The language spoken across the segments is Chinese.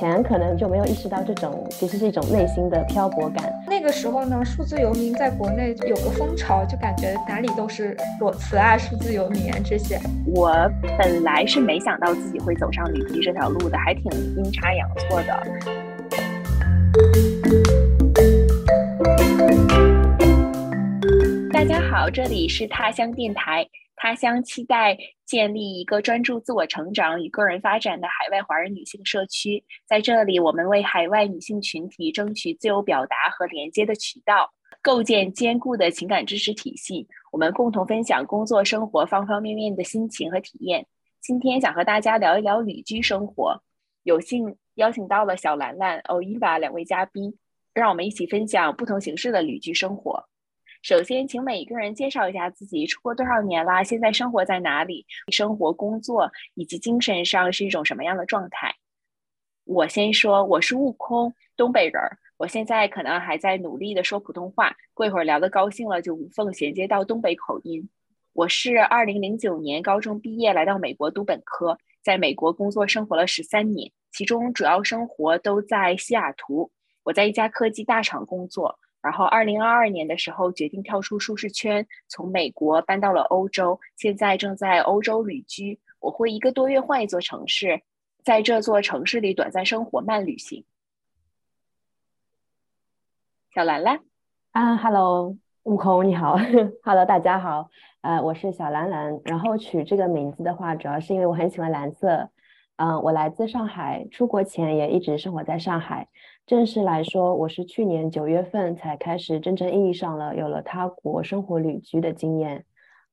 前可能就没有意识到这种其实是一种内心的漂泊感。那个时候呢，数字游民在国内有个风潮，就感觉哪里都是裸辞啊、数字游民啊这些。我本来是没想到自己会走上旅居这条路的，还挺阴差阳错的。大家好，这里是他乡电台。他乡期待建立一个专注自我成长与个人发展的海外华人女性社区。在这里，我们为海外女性群体争取自由表达和连接的渠道，构建坚固的情感支持体系。我们共同分享工作、生活方方面面的心情和体验。今天想和大家聊一聊旅居生活，有幸邀请到了小兰兰、欧伊娃两位嘉宾，让我们一起分享不同形式的旅居生活。首先，请每一个人介绍一下自己，出国多少年啦？现在生活在哪里？生活、工作以及精神上是一种什么样的状态？我先说，我是悟空，东北人儿。我现在可能还在努力的说普通话，过一会儿聊得高兴了，就无缝衔接到东北口音。我是二零零九年高中毕业，来到美国读本科，在美国工作生活了十三年，其中主要生活都在西雅图。我在一家科技大厂工作。然后，二零二二年的时候决定跳出舒适圈，从美国搬到了欧洲，现在正在欧洲旅居。我会一个多月换一座城市，在这座城市里短暂生活、慢旅行。小兰兰啊，Hello，悟空你好，Hello，大家好，呃，我是小兰兰。然后取这个名字的话，主要是因为我很喜欢蓝色。嗯，我来自上海，出国前也一直生活在上海。正式来说，我是去年九月份才开始真正意义上了有了他国生活旅居的经验。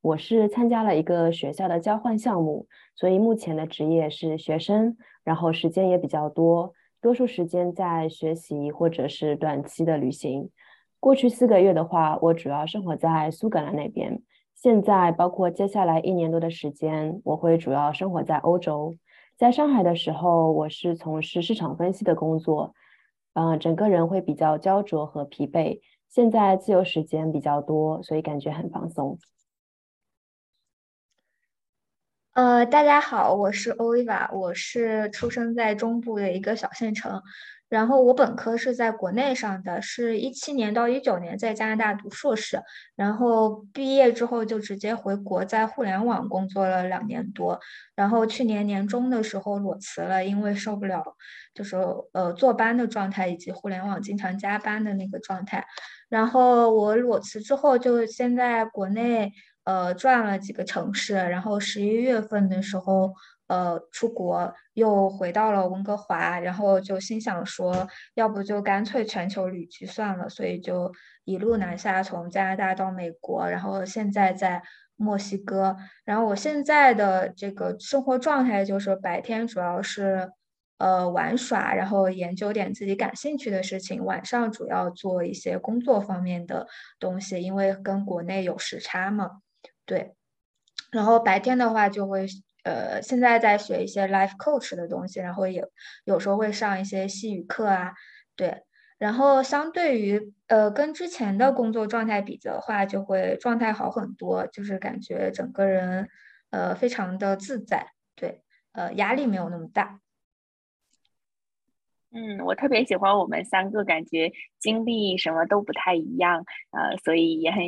我是参加了一个学校的交换项目，所以目前的职业是学生，然后时间也比较多，多数时间在学习或者是短期的旅行。过去四个月的话，我主要生活在苏格兰那边。现在包括接下来一年多的时间，我会主要生活在欧洲。在上海的时候，我是从事市场分析的工作。嗯，整个人会比较焦灼和疲惫。现在自由时间比较多，所以感觉很放松。呃，大家好，我是欧维瓦，我是出生在中部的一个小县城。然后我本科是在国内上的，是一七年到一九年在加拿大读硕士，然后毕业之后就直接回国，在互联网工作了两年多，然后去年年中的时候裸辞了，因为受不了就是呃坐班的状态以及互联网经常加班的那个状态，然后我裸辞之后就先在国内呃转了几个城市，然后十一月份的时候。呃，出国又回到了温哥华，然后就心想说，要不就干脆全球旅居算了，所以就一路南下，从加拿大到美国，然后现在在墨西哥。然后我现在的这个生活状态就是白天主要是呃玩耍，然后研究点自己感兴趣的事情，晚上主要做一些工作方面的东西，因为跟国内有时差嘛，对。然后白天的话就会。呃，现在在学一些 life coach 的东西，然后也有时候会上一些西语课啊，对。然后相对于呃跟之前的工作状态比的话，就会状态好很多，就是感觉整个人呃非常的自在，对，呃压力没有那么大。嗯，我特别喜欢我们三个，感觉经历什么都不太一样，呃，所以也很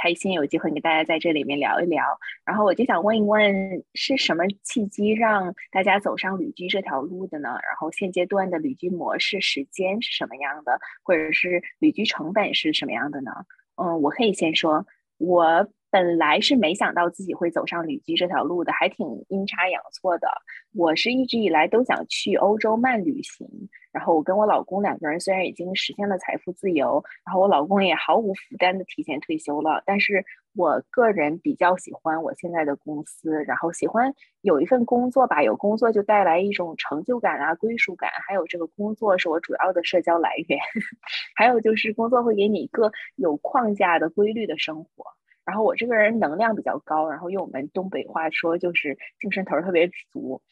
开心有机会跟大家在这里面聊一聊。然后我就想问一问，是什么契机让大家走上旅居这条路的呢？然后现阶段的旅居模式、时间是什么样的，或者是旅居成本是什么样的呢？嗯，我可以先说，我。本来是没想到自己会走上旅居这条路的，还挺阴差阳错的。我是一直以来都想去欧洲慢旅行，然后我跟我老公两个人虽然已经实现了财富自由，然后我老公也毫无负担的提前退休了，但是我个人比较喜欢我现在的公司，然后喜欢有一份工作吧，有工作就带来一种成就感啊、归属感，还有这个工作是我主要的社交来源，还有就是工作会给你一个有框架的规律的生活。然后我这个人能量比较高，然后用我们东北话说就是精神头特别足，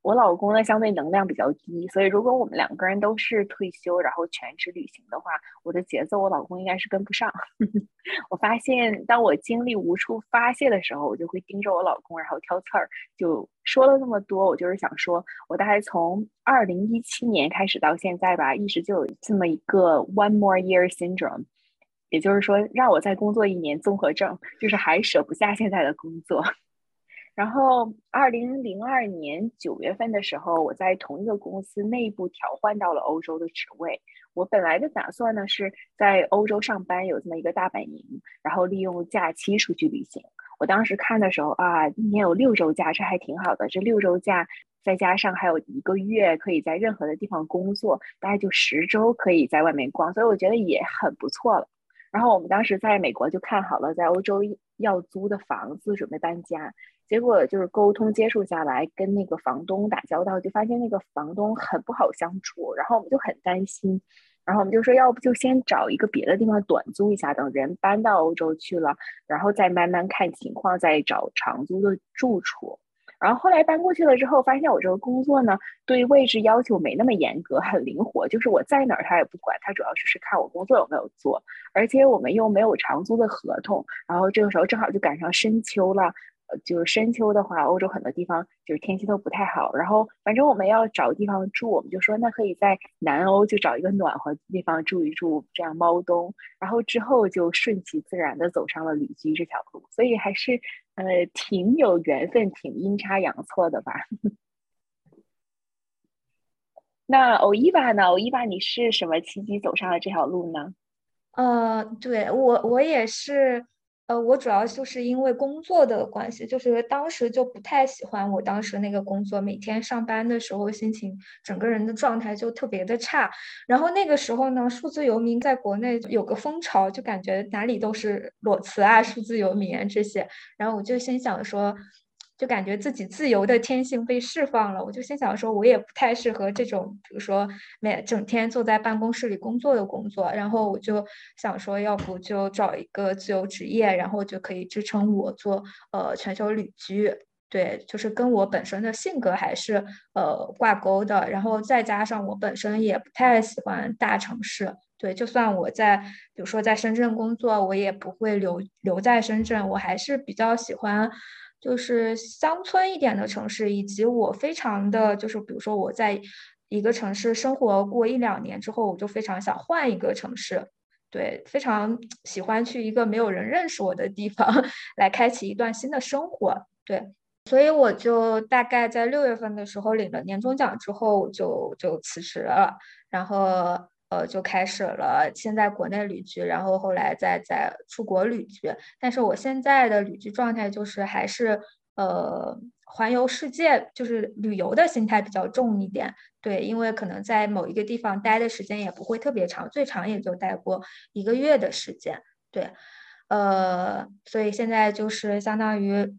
我老公呢，相对能量比较低，所以如果我们两个人都是退休，然后全职旅行的话，我的节奏我老公应该是跟不上。我发现，当我精力无处发泄的时候，我就会盯着我老公，然后挑刺儿。就说了这么多，我就是想说，我大概从二零一七年开始到现在吧，一直就有这么一个 one more year syndrome，也就是说，让我再工作一年综合症，就是还舍不下现在的工作。然后，二零零二年九月份的时候，我在同一个公司内部调换到了欧洲的职位。我本来的打算呢，是在欧洲上班，有这么一个大本营，然后利用假期出去旅行。我当时看的时候啊，一年有六周假，这还挺好的。这六周假再加上还有一个月可以在任何的地方工作，大概就十周可以在外面逛，所以我觉得也很不错了。然后我们当时在美国就看好了在欧洲要租的房子，准备搬家。结果就是沟通接触下来，跟那个房东打交道，就发现那个房东很不好相处，然后我们就很担心，然后我们就说，要不就先找一个别的地方短租一下，等人搬到欧洲去了，然后再慢慢看情况，再找长租的住处。然后后来搬过去了之后，发现我这个工作呢，对位置要求没那么严格，很灵活，就是我在哪儿他也不管，他主要就是看我工作有没有做，而且我们又没有长租的合同，然后这个时候正好就赶上深秋了。呃，就是深秋的话，欧洲很多地方就是天气都不太好。然后，反正我们要找地方住，我们就说那可以在南欧就找一个暖和的地方住一住，这样猫冬。然后之后就顺其自然的走上了旅居这条路，所以还是呃挺有缘分，挺阴差阳错的吧。那欧伊巴呢？欧伊巴，你是什么契机走上了这条路呢？呃，对我，我也是。呃，我主要就是因为工作的关系，就是当时就不太喜欢我当时那个工作，每天上班的时候心情，整个人的状态就特别的差。然后那个时候呢，数字游民在国内有个风潮，就感觉哪里都是裸辞啊、数字游民啊这些。然后我就心想说。就感觉自己自由的天性被释放了，我就心想说，我也不太适合这种，比如说每整天坐在办公室里工作的工作。然后我就想说，要不就找一个自由职业，然后就可以支撑我做呃全球旅居。对，就是跟我本身的性格还是呃挂钩的。然后再加上我本身也不太喜欢大城市。对，就算我在比如说在深圳工作，我也不会留留在深圳，我还是比较喜欢。就是乡村一点的城市，以及我非常的就是，比如说我在一个城市生活过一两年之后，我就非常想换一个城市，对，非常喜欢去一个没有人认识我的地方 来开启一段新的生活，对，所以我就大概在六月份的时候领了年终奖之后，就就辞职了，然后。呃，就开始了先在国内旅居，然后后来再在出国旅居。但是我现在的旅居状态就是还是呃环游世界，就是旅游的心态比较重一点。对，因为可能在某一个地方待的时间也不会特别长，最长也就待过一个月的时间。对，呃，所以现在就是相当于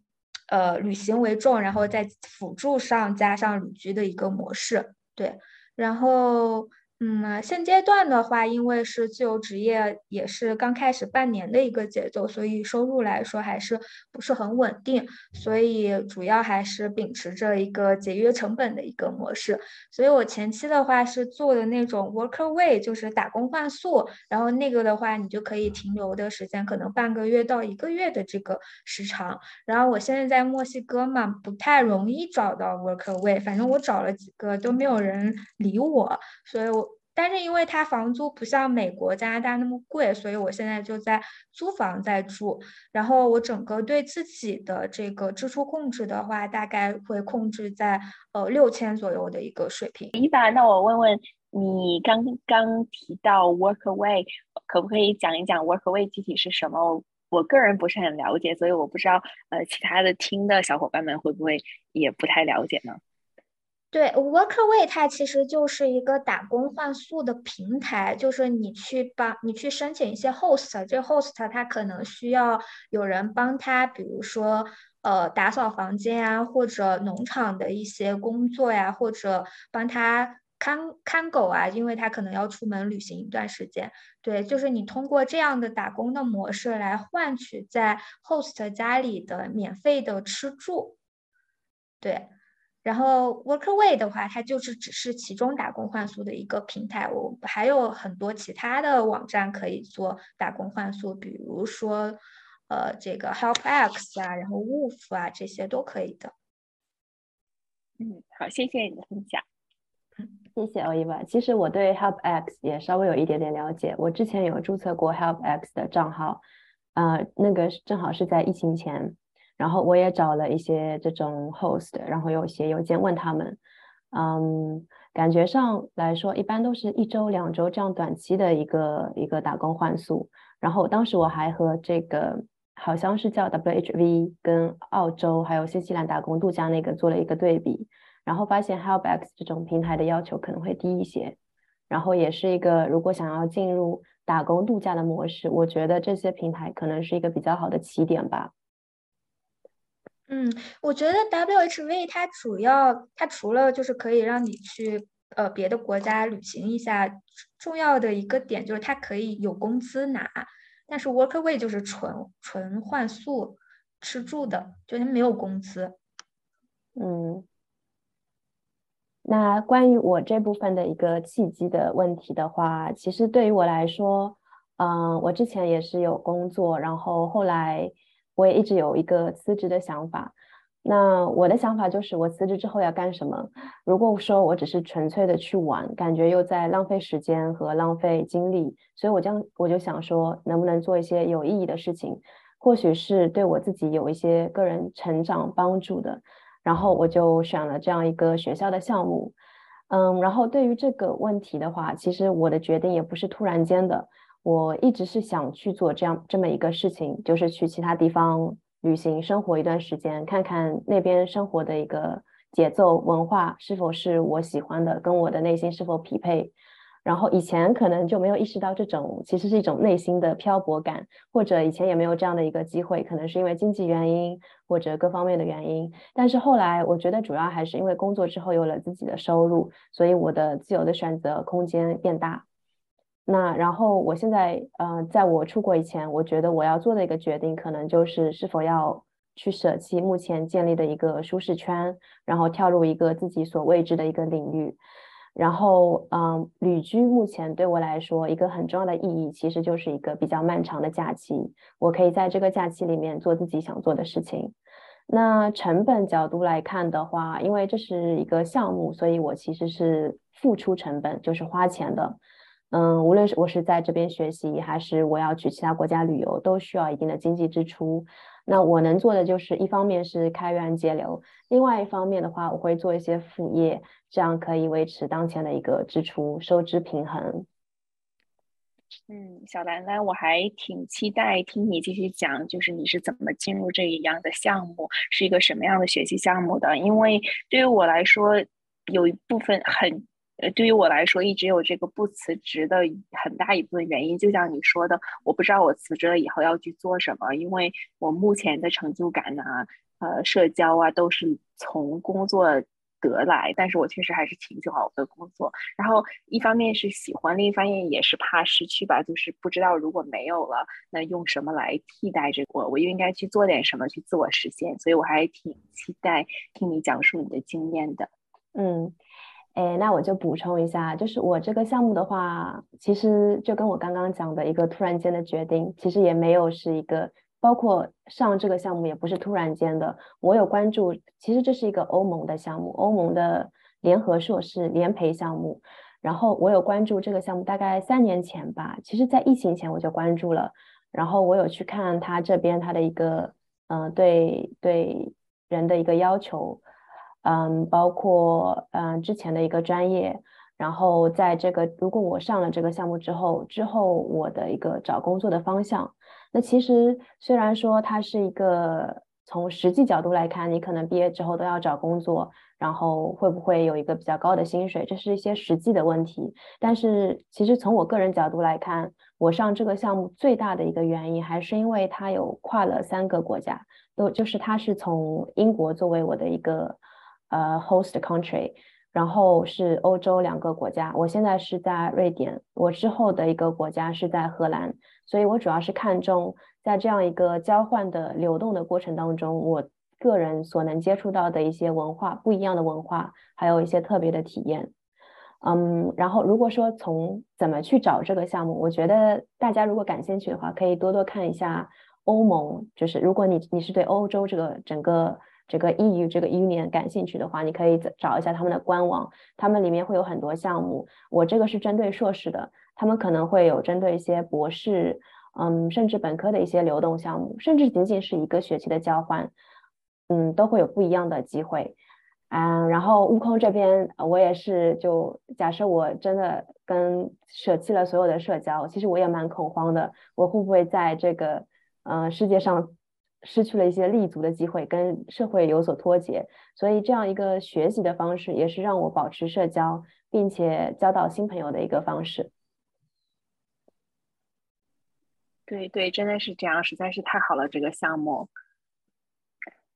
呃旅行为重，然后在辅助上加上旅居的一个模式。对，然后。嗯，现阶段的话，因为是自由职业，也是刚开始半年的一个节奏，所以收入来说还是不是很稳定，所以主要还是秉持着一个节约成本的一个模式。所以我前期的话是做的那种 workaway，就是打工换宿，然后那个的话你就可以停留的时间可能半个月到一个月的这个时长。然后我现在在墨西哥嘛，不太容易找到 workaway，反正我找了几个都没有人理我，所以我。但是因为它房租不像美国、加拿大那么贵，所以我现在就在租房在住。然后我整个对自己的这个支出控制的话，大概会控制在呃六千左右的一个水平。伊凡，那我问问你，刚刚提到 Workaway，可不可以讲一讲 Workaway 具体是什么？我个人不是很了解，所以我不知道呃其他的听的小伙伴们会不会也不太了解呢？对，Workaway 它其实就是一个打工换宿的平台，就是你去帮你去申请一些 host，这 host 它可能需要有人帮他，比如说呃打扫房间啊，或者农场的一些工作呀，或者帮他看看狗啊，因为他可能要出门旅行一段时间。对，就是你通过这样的打工的模式来换取在 host 家里的免费的吃住。对。然后 Workaway 的话，它就是只是其中打工换宿的一个平台。我还有很多其他的网站可以做打工换宿，比如说，呃，这个 HelpX 啊，然后 Woof 啊，这些都可以的。嗯，好，谢谢你的分享。谢谢 Oiva。其实我对 HelpX 也稍微有一点点了解，我之前有注册过 HelpX 的账号，呃，那个正好是在疫情前。然后我也找了一些这种 host，然后有写邮件问他们，嗯，感觉上来说，一般都是一周、两周这样短期的一个一个打工换宿。然后当时我还和这个好像是叫 WHV 跟澳洲还有新西兰打工度假那个做了一个对比，然后发现 HelpX 这种平台的要求可能会低一些，然后也是一个如果想要进入打工度假的模式，我觉得这些平台可能是一个比较好的起点吧。嗯，我觉得 WHV 它主要，它除了就是可以让你去呃别的国家旅行一下，重要的一个点就是它可以有工资拿，但是 Workaway 就是纯纯换宿吃住的，就它没有工资。嗯，那关于我这部分的一个契机的问题的话，其实对于我来说，嗯，我之前也是有工作，然后后来。我也一直有一个辞职的想法，那我的想法就是我辞职之后要干什么？如果说我只是纯粹的去玩，感觉又在浪费时间和浪费精力，所以我将我就想说，能不能做一些有意义的事情，或许是对我自己有一些个人成长帮助的。然后我就选了这样一个学校的项目，嗯，然后对于这个问题的话，其实我的决定也不是突然间的。我一直是想去做这样这么一个事情，就是去其他地方旅行生活一段时间，看看那边生活的一个节奏文化是否是我喜欢的，跟我的内心是否匹配。然后以前可能就没有意识到这种其实是一种内心的漂泊感，或者以前也没有这样的一个机会，可能是因为经济原因或者各方面的原因。但是后来我觉得主要还是因为工作之后有了自己的收入，所以我的自由的选择空间变大。那然后我现在，呃，在我出国以前，我觉得我要做的一个决定，可能就是是否要去舍弃目前建立的一个舒适圈，然后跳入一个自己所未知的一个领域。然后，嗯，旅居目前对我来说一个很重要的意义，其实就是一个比较漫长的假期，我可以在这个假期里面做自己想做的事情。那成本角度来看的话，因为这是一个项目，所以我其实是付出成本，就是花钱的。嗯，无论是我是在这边学习，还是我要去其他国家旅游，都需要一定的经济支出。那我能做的就是，一方面是开源节流，另外一方面的话，我会做一些副业，这样可以维持当前的一个支出收支平衡。嗯，小兰兰，我还挺期待听你继续讲，就是你是怎么进入这一样的项目，是一个什么样的学习项目的？因为对于我来说，有一部分很。呃，对于我来说，一直有这个不辞职的很大一部分原因，就像你说的，我不知道我辞职了以后要去做什么，因为我目前的成就感啊，呃，社交啊，都是从工作得来，但是我确实还是挺喜欢我的工作。然后一方面是喜欢，另一方面也是怕失去吧，就是不知道如果没有了，那用什么来替代这个？我又应该去做点什么去自我实现？所以我还挺期待听你讲述你的经验的。嗯。哎，那我就补充一下，就是我这个项目的话，其实就跟我刚刚讲的一个突然间的决定，其实也没有是一个，包括上这个项目也不是突然间的。我有关注，其实这是一个欧盟的项目，欧盟的联合硕士联培项目。然后我有关注这个项目，大概三年前吧，其实在疫情前我就关注了。然后我有去看他这边他的一个，嗯，对对人的一个要求。嗯，包括嗯之前的一个专业，然后在这个如果我上了这个项目之后，之后我的一个找工作的方向，那其实虽然说它是一个从实际角度来看，你可能毕业之后都要找工作，然后会不会有一个比较高的薪水，这是一些实际的问题。但是其实从我个人角度来看，我上这个项目最大的一个原因，还是因为它有跨了三个国家，都就是它是从英国作为我的一个。呃，host country，然后是欧洲两个国家。我现在是在瑞典，我之后的一个国家是在荷兰。所以我主要是看重在这样一个交换的流动的过程当中，我个人所能接触到的一些文化不一样的文化，还有一些特别的体验。嗯，然后如果说从怎么去找这个项目，我觉得大家如果感兴趣的话，可以多多看一下欧盟。就是如果你你是对欧洲这个整个这个 EU 这个 Union 感兴趣的话，你可以找一下他们的官网，他们里面会有很多项目。我这个是针对硕士的，他们可能会有针对一些博士，嗯，甚至本科的一些流动项目，甚至仅仅是一个学期的交换，嗯，都会有不一样的机会。嗯，然后悟空这边，我也是，就假设我真的跟舍弃了所有的社交，其实我也蛮恐慌的，我会不会在这个呃世界上失去了一些立足的机会，跟社会有所脱节？所以这样一个学习的方式，也是让我保持社交，并且交到新朋友的一个方式。对对，真的是这样，实在是太好了，这个项目。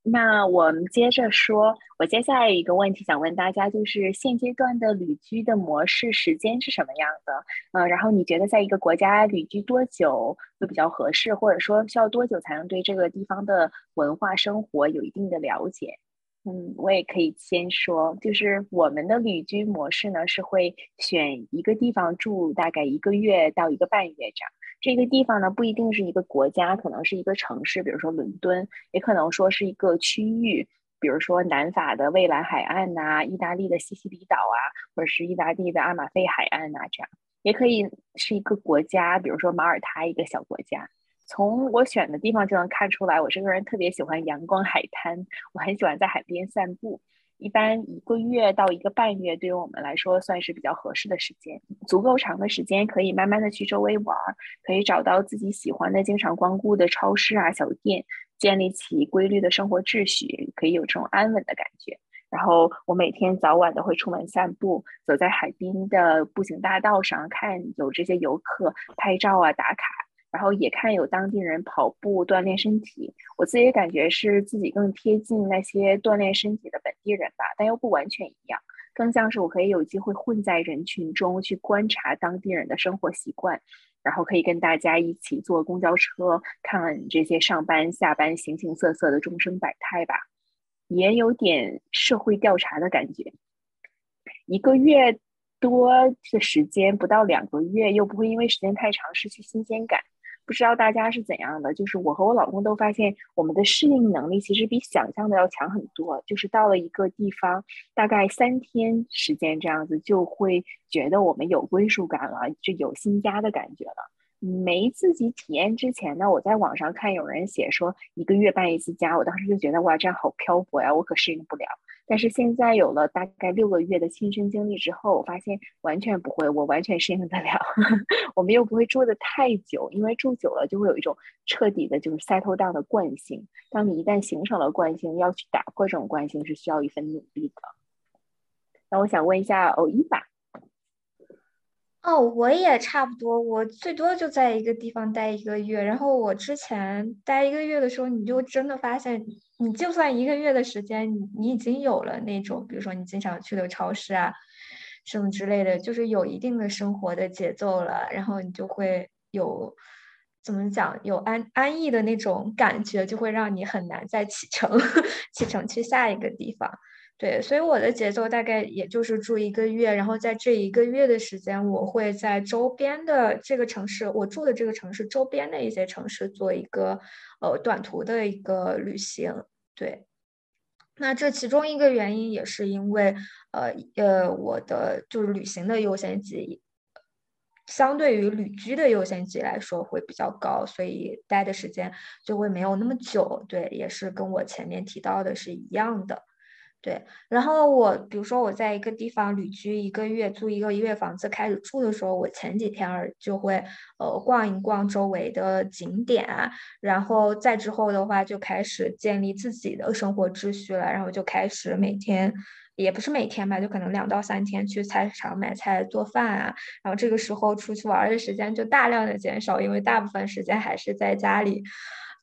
那我们接着说，我接下来一个问题想问大家，就是现阶段的旅居的模式时间是什么样的？呃，然后你觉得在一个国家旅居多久会比较合适，或者说需要多久才能对这个地方的文化生活有一定的了解？嗯，我也可以先说，就是我们的旅居模式呢，是会选一个地方住大概一个月到一个半月这样。这个地方呢，不一定是一个国家，可能是一个城市，比如说伦敦，也可能说是一个区域，比如说南法的蔚蓝海岸呐，意大利的西西里岛啊，或者是意大利的阿马菲海岸呐，这样也可以是一个国家，比如说马耳他一个小国家。从我选的地方就能看出来，我这个人特别喜欢阳光海滩，我很喜欢在海边散步。一般一个月到一个半月，对于我们来说算是比较合适的时间，足够长的时间可以慢慢的去周围玩，可以找到自己喜欢的、经常光顾的超市啊、小店，建立起规律的生活秩序，可以有这种安稳的感觉。然后我每天早晚都会出门散步，走在海滨的步行大道上，看有这些游客拍照啊、打卡。然后也看有当地人跑步锻炼身体，我自己感觉是自己更贴近那些锻炼身体的本地人吧，但又不完全一样，更像是我可以有机会混在人群中去观察当地人的生活习惯，然后可以跟大家一起坐公交车，看看这些上班下班形形色色的众生百态吧，也有点社会调查的感觉，一个月多的时间，不到两个月，又不会因为时间太长失去新鲜感。不知道大家是怎样的，就是我和我老公都发现，我们的适应能力其实比想象的要强很多。就是到了一个地方，大概三天时间这样子，就会觉得我们有归属感了，就有新家的感觉了。没自己体验之前呢，我在网上看有人写说一个月搬一次家，我当时就觉得哇，这样好漂泊呀，我可适应不了。但是现在有了大概六个月的亲身经历之后，我发现完全不会，我完全适应得了。我们又不会住的太久，因为住久了就会有一种彻底的就是 settle down 的惯性。当你一旦形成了惯性，要去打破这种惯性是需要一份努力的。那我想问一下欧一吧。哦，我也差不多，我最多就在一个地方待一个月。然后我之前待一个月的时候，你就真的发现，你就算一个月的时间，你已经有了那种，比如说你经常去的超市啊，什么之类的，就是有一定的生活的节奏了。然后你就会有怎么讲，有安安逸的那种感觉，就会让你很难再启程，启程去下一个地方。对，所以我的节奏大概也就是住一个月，然后在这一个月的时间，我会在周边的这个城市，我住的这个城市周边的一些城市做一个呃短途的一个旅行。对，那这其中一个原因也是因为呃呃我的就是旅行的优先级，相对于旅居的优先级来说会比较高，所以待的时间就会没有那么久。对，也是跟我前面提到的是一样的。对，然后我比如说我在一个地方旅居一个月，租一个月房子开始住的时候，我前几天儿就会呃逛一逛周围的景点啊，然后再之后的话就开始建立自己的生活秩序了，然后就开始每天也不是每天吧，就可能两到三天去菜市场买菜做饭啊，然后这个时候出去玩的时间就大量的减少，因为大部分时间还是在家里。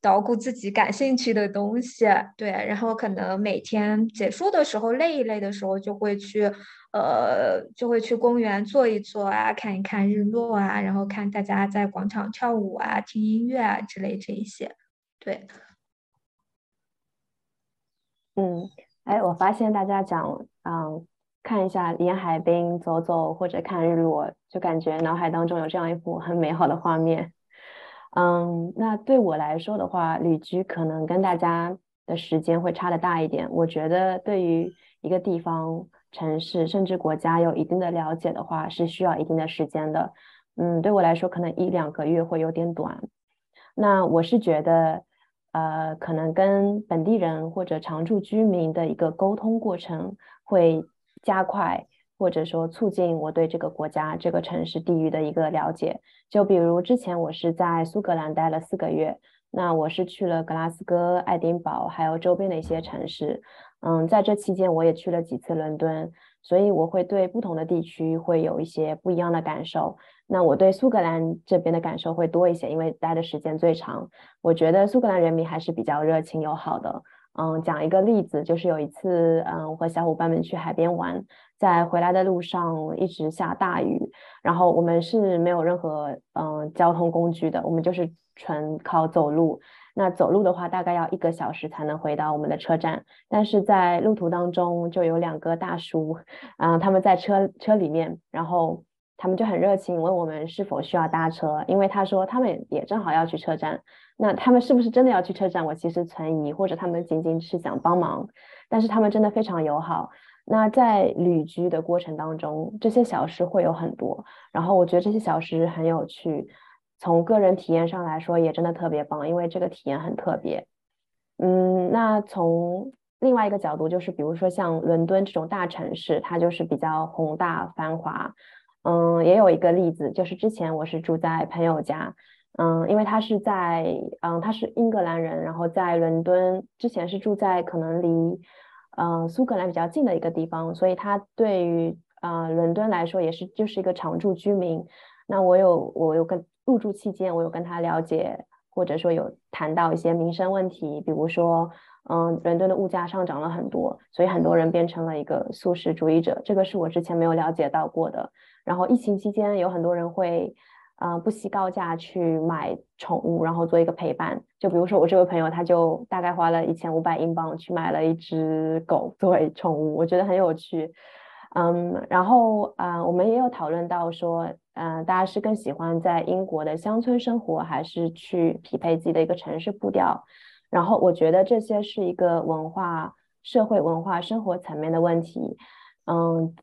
捣鼓自己感兴趣的东西，对，然后可能每天结束的时候累一累的时候，就会去，呃，就会去公园坐一坐啊，看一看日落啊，然后看大家在广场跳舞啊，听音乐啊之类这一些，对。嗯，哎，我发现大家讲，嗯，看一下沿海滨走走或者看日落，就感觉脑海当中有这样一幅很美好的画面。嗯，那对我来说的话，旅居可能跟大家的时间会差的大一点。我觉得对于一个地方、城市甚至国家有一定的了解的话，是需要一定的时间的。嗯，对我来说，可能一两个月会有点短。那我是觉得，呃，可能跟本地人或者常住居民的一个沟通过程会加快。或者说促进我对这个国家、这个城市、地域的一个了解。就比如之前我是在苏格兰待了四个月，那我是去了格拉斯哥、爱丁堡，还有周边的一些城市。嗯，在这期间我也去了几次伦敦，所以我会对不同的地区会有一些不一样的感受。那我对苏格兰这边的感受会多一些，因为待的时间最长。我觉得苏格兰人民还是比较热情友好的。嗯，讲一个例子，就是有一次，嗯，我和小伙伴们去海边玩，在回来的路上一直下大雨，然后我们是没有任何嗯交通工具的，我们就是纯靠走路。那走路的话，大概要一个小时才能回到我们的车站。但是在路途当中，就有两个大叔，嗯，他们在车车里面，然后。他们就很热情，问我们是否需要搭车，因为他说他们也正好要去车站。那他们是不是真的要去车站？我其实存疑，或者他们仅仅是想帮忙。但是他们真的非常友好。那在旅居的过程当中，这些小事会有很多。然后我觉得这些小事很有趣，从个人体验上来说也真的特别棒，因为这个体验很特别。嗯，那从另外一个角度，就是比如说像伦敦这种大城市，它就是比较宏大繁华。嗯，也有一个例子，就是之前我是住在朋友家，嗯，因为他是在，嗯，他是英格兰人，然后在伦敦之前是住在可能离，嗯，苏格兰比较近的一个地方，所以他对于，呃，伦敦来说也是就是一个常住居民。那我有我有跟入住期间，我有跟他了解，或者说有谈到一些民生问题，比如说，嗯，伦敦的物价上涨了很多，所以很多人变成了一个素食主义者，这个是我之前没有了解到过的。然后疫情期间有很多人会，呃，不惜高价去买宠物，然后做一个陪伴。就比如说我这位朋友，他就大概花了一千五百英镑去买了一只狗作为宠物，我觉得很有趣。嗯，然后啊，我们也有讨论到说，嗯，大家是更喜欢在英国的乡村生活，还是去匹配自己的一个城市步调？然后我觉得这些是一个文化、社会文化、生活层面的问题。嗯。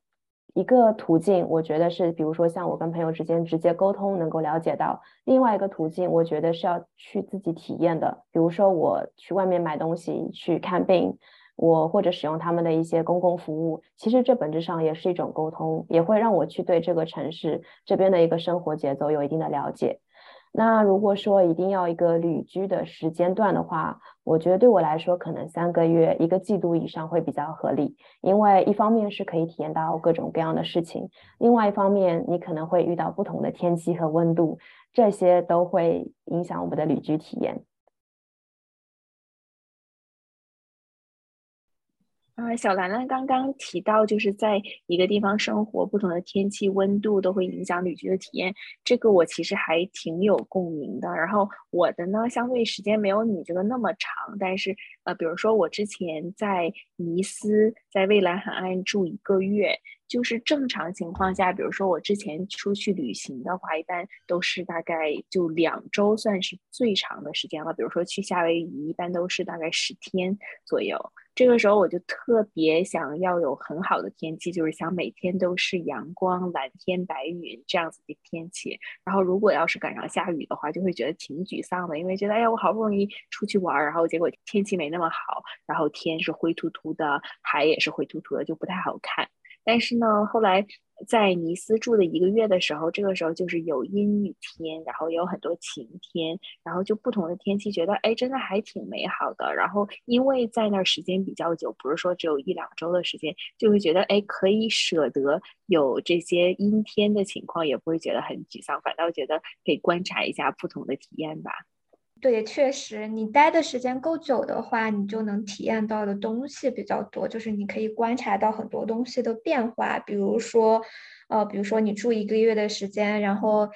一个途径，我觉得是，比如说像我跟朋友之间直接沟通能够了解到；另外一个途径，我觉得是要去自己体验的。比如说我去外面买东西、去看病，我或者使用他们的一些公共服务，其实这本质上也是一种沟通，也会让我去对这个城市这边的一个生活节奏有一定的了解。那如果说一定要一个旅居的时间段的话，我觉得对我来说，可能三个月、一个季度以上会比较合理。因为一方面是可以体验到各种各样的事情，另外一方面你可能会遇到不同的天气和温度，这些都会影响我们的旅居体验。啊，小兰兰刚刚提到，就是在一个地方生活，不同的天气、温度都会影响旅居的体验。这个我其实还挺有共鸣的。然后我的呢，相对时间没有你这个那么长，但是呃，比如说我之前在尼斯，在蔚蓝海岸住一个月，就是正常情况下，比如说我之前出去旅行的话，一般都是大概就两周算是最长的时间了。比如说去夏威夷，一般都是大概十天左右。这个时候我就特别想要有很好的天气，就是想每天都是阳光、蓝天白云这样子的天气。然后如果要是赶上下雨的话，就会觉得挺沮丧的，因为觉得哎呀，我好不容易出去玩，然后结果天气没那么好，然后天是灰秃秃的，海也是灰秃秃的，就不太好看。但是呢，后来。在尼斯住的一个月的时候，这个时候就是有阴雨天，然后也有很多晴天，然后就不同的天气，觉得哎，真的还挺美好的。然后因为在那儿时间比较久，不是说只有一两周的时间，就会觉得哎，可以舍得有这些阴天的情况，也不会觉得很沮丧，反倒觉得可以观察一下不同的体验吧。对，确实，你待的时间够久的话，你就能体验到的东西比较多，就是你可以观察到很多东西的变化。比如说，呃，比如说你住一个月的时间，然后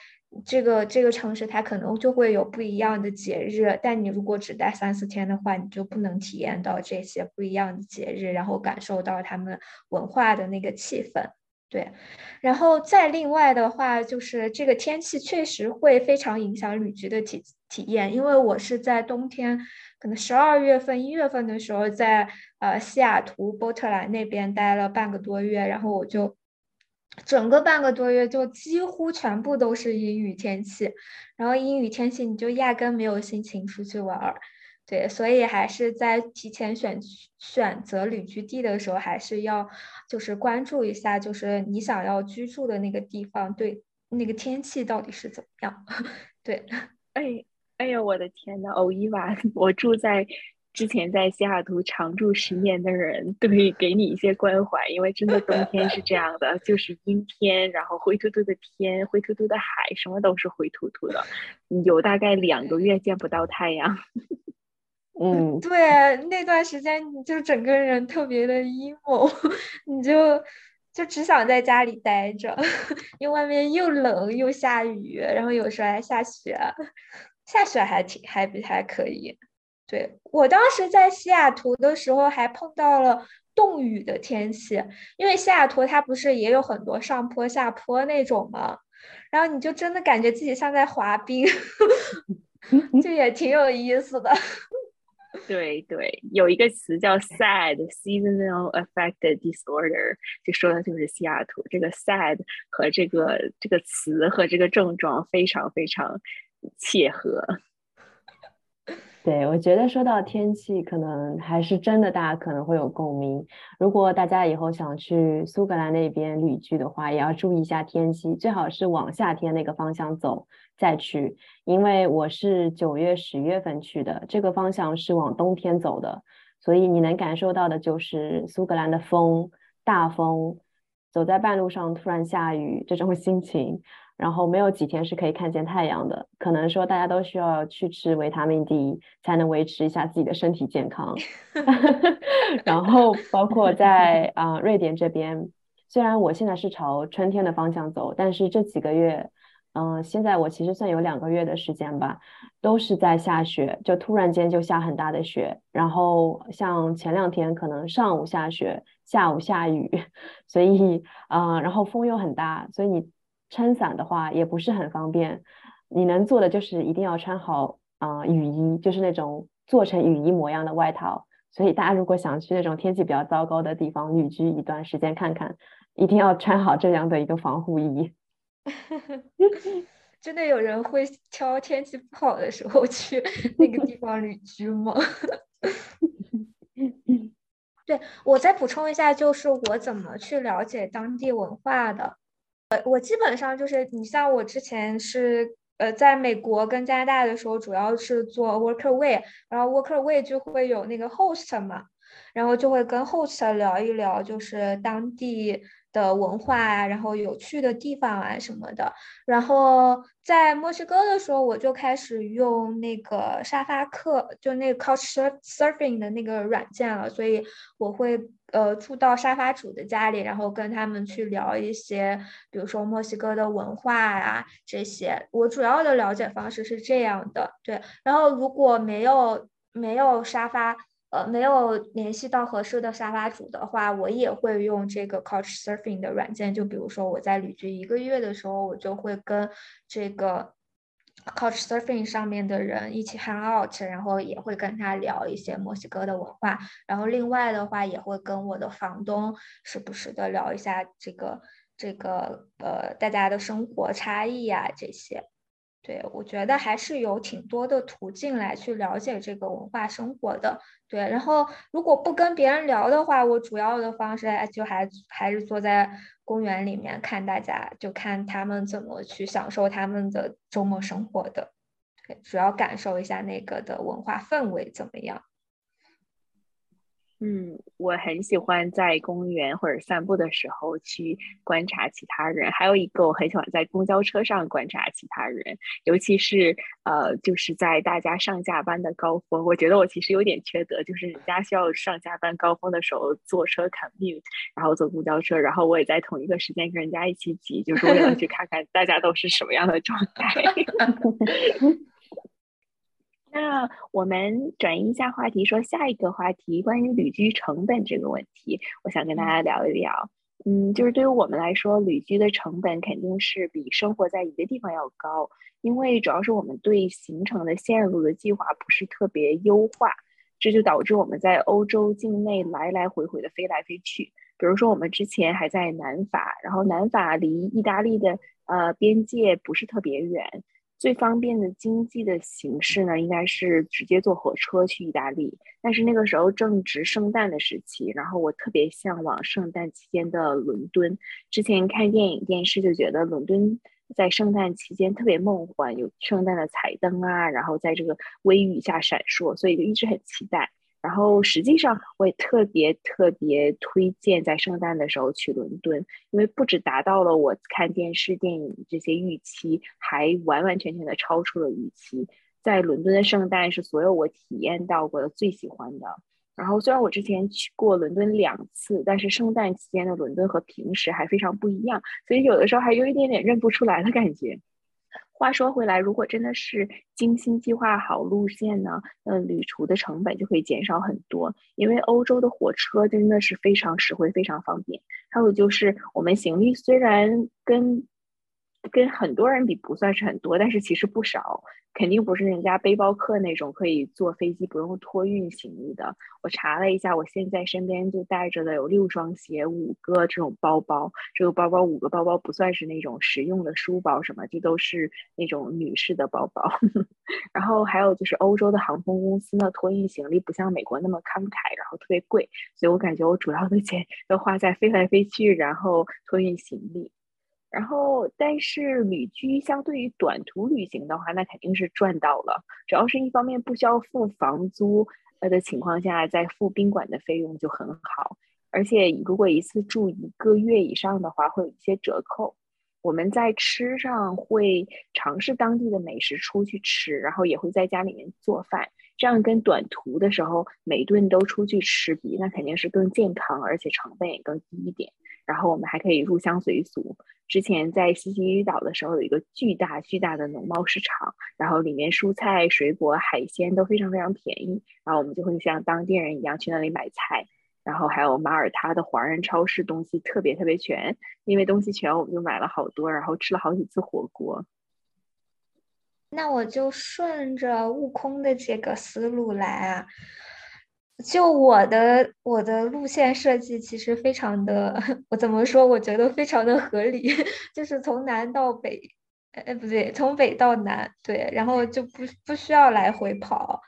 这个这个城市它可能就会有不一样的节日，但你如果只待三四天的话，你就不能体验到这些不一样的节日，然后感受到他们文化的那个气氛。对，然后再另外的话，就是这个天气确实会非常影响旅居的体体验，因为我是在冬天，可能十二月份、一月份的时候，在呃西雅图波特兰那边待了半个多月，然后我就整个半个多月就几乎全部都是阴雨天气，然后阴雨天气你就压根没有心情出去玩儿。对，所以还是在提前选选择旅居地的时候，还是要就是关注一下，就是你想要居住的那个地方，对那个天气到底是怎么样？对，哎，哎呦，我的天呐，欧伊娃，我住在之前在西雅图常住十年的人，对，给你一些关怀，因为真的冬天是这样的，就是阴天，然后灰秃秃的天，灰秃秃的海，什么都是灰秃秃的，有大概两个月见不到太阳。嗯，对，那段时间你就整个人特别的 emo，你就就只想在家里待着，因为外面又冷又下雨，然后有时候还下雪，下雪还挺还比还可以。对我当时在西雅图的时候还碰到了冻雨的天气，因为西雅图它不是也有很多上坡下坡那种吗？然后你就真的感觉自己像在滑冰，就也挺有意思的。对对，有一个词叫 SAD seasonal affected disorder，就说的就是西雅图这个 SAD 和这个这个词和这个症状非常非常切合。对，我觉得说到天气，可能还是真的，大家可能会有共鸣。如果大家以后想去苏格兰那边旅居的话，也要注意一下天气，最好是往夏天那个方向走再去。因为我是九月、十月份去的，这个方向是往冬天走的，所以你能感受到的就是苏格兰的风，大风，走在半路上突然下雨这种心情。然后没有几天是可以看见太阳的，可能说大家都需要去吃维他命 D 才能维持一下自己的身体健康。然后包括在啊瑞典这边，虽然我现在是朝春天的方向走，但是这几个月，嗯，现在我其实算有两个月的时间吧，都是在下雪，就突然间就下很大的雪。然后像前两天可能上午下雪，下午下雨，所以啊，然后风又很大，所以你。撑伞的话也不是很方便，你能做的就是一定要穿好啊雨衣，就是那种做成雨衣模样的外套。所以大家如果想去那种天气比较糟糕的地方旅居一段时间看看，一定要穿好这样的一个防护衣。真的有人会挑天气不好的时候去 那个地方旅居吗？对我再补充一下，就是我怎么去了解当地文化的。呃，我基本上就是，你像我之前是，呃，在美国跟加拿大的时候，主要是做 worker way，然后 worker way 就会有那个 host 嘛，然后就会跟 host 聊一聊，就是当地。的文化啊，然后有趣的地方啊什么的。然后在墨西哥的时候，我就开始用那个沙发客，就那个 Couch Surfing 的那个软件了。所以我会呃住到沙发主的家里，然后跟他们去聊一些，比如说墨西哥的文化啊这些。我主要的了解方式是这样的，对。然后如果没有没有沙发。呃，没有联系到合适的沙发主的话，我也会用这个 Couch Surfing 的软件。就比如说我在旅居一个月的时候，我就会跟这个 Couch Surfing 上面的人一起 hang out，然后也会跟他聊一些墨西哥的文化。然后另外的话，也会跟我的房东时不时的聊一下这个这个呃大家的生活差异啊这些。对，我觉得还是有挺多的途径来去了解这个文化生活的。对，然后如果不跟别人聊的话，我主要的方式就还还是坐在公园里面看大家，就看他们怎么去享受他们的周末生活的。对，主要感受一下那个的文化氛围怎么样。嗯，我很喜欢在公园或者散步的时候去观察其他人，还有一个我很喜欢在公交车上观察其他人，尤其是呃，就是在大家上下班的高峰，我觉得我其实有点缺德，就是人家需要上下班高峰的时候坐车 commute，然后坐公交车，然后我也在同一个时间跟人家一起挤，就是为了去看看大家都是什么样的状态。那我们转移一下话题，说下一个话题，关于旅居成本这个问题，我想跟大家聊一聊。嗯，就是对于我们来说，旅居的成本肯定是比生活在一个地方要高，因为主要是我们对行程的线路的计划不是特别优化，这就导致我们在欧洲境内来来回回的飞来飞去。比如说，我们之前还在南法，然后南法离意大利的呃边界不是特别远。最方便的经济的形式呢，应该是直接坐火车去意大利。但是那个时候正值圣诞的时期，然后我特别向往圣诞期间的伦敦。之前看电影、电视就觉得伦敦在圣诞期间特别梦幻，有圣诞的彩灯啊，然后在这个微雨下闪烁，所以就一直很期待。然后实际上，我也特别特别推荐在圣诞的时候去伦敦，因为不止达到了我看电视、电影这些预期，还完完全全的超出了预期。在伦敦的圣诞是所有我体验到过的最喜欢的。然后虽然我之前去过伦敦两次，但是圣诞期间的伦敦和平时还非常不一样，所以有的时候还有一点点认不出来的感觉。话说回来，如果真的是精心计划好路线呢，嗯，旅途的成本就可以减少很多。因为欧洲的火车真的是非常实惠、非常方便。还有就是，我们行李虽然跟跟很多人比不算是很多，但是其实不少。肯定不是人家背包客那种可以坐飞机不用托运行李的。我查了一下，我现在身边就带着的有六双鞋、五个这种包包。这个包包五个包包不算是那种实用的书包什么，这都是那种女士的包包。然后还有就是欧洲的航空公司呢，托运行李不像美国那么慷慨，然后特别贵。所以我感觉我主要的钱都花在飞来飞去，然后托运行李。然后，但是旅居相对于短途旅行的话，那肯定是赚到了。主要是一方面不需要付房租呃的情况下，再付宾馆的费用就很好。而且如果一次住一个月以上的话，会有一些折扣。我们在吃上会尝试当地的美食出去吃，然后也会在家里面做饭。这样跟短途的时候每顿都出去吃比，那肯定是更健康，而且成本也更低一点。然后我们还可以入乡随俗。之前在西西里岛的时候，有一个巨大巨大的农贸市场，然后里面蔬菜、水果、海鲜都非常非常便宜。然后我们就会像当地人一样去那里买菜。然后还有马耳他的华人超市，东西特别特别全。因为东西全，我们就买了好多，然后吃了好几次火锅。那我就顺着悟空的这个思路来啊。就我的我的路线设计其实非常的，我怎么说？我觉得非常的合理，就是从南到北，哎不对，从北到南，对，然后就不不需要来回跑，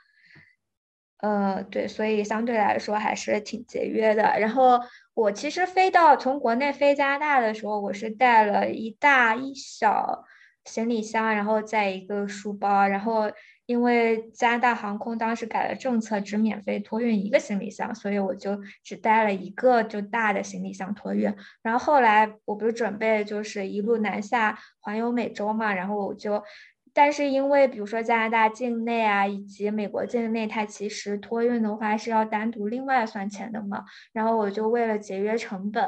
呃对，所以相对来说还是挺节约的。然后我其实飞到从国内飞加拿大的时候，我是带了一大一小行李箱，然后再一个书包，然后。因为加拿大航空当时改了政策，只免费托运一个行李箱，所以我就只带了一个就大的行李箱托运。然后后来我不是准备就是一路南下环游美洲嘛，然后我就。但是因为比如说加拿大境内啊，以及美国境内，它其实托运的话是要单独另外算钱的嘛。然后我就为了节约成本，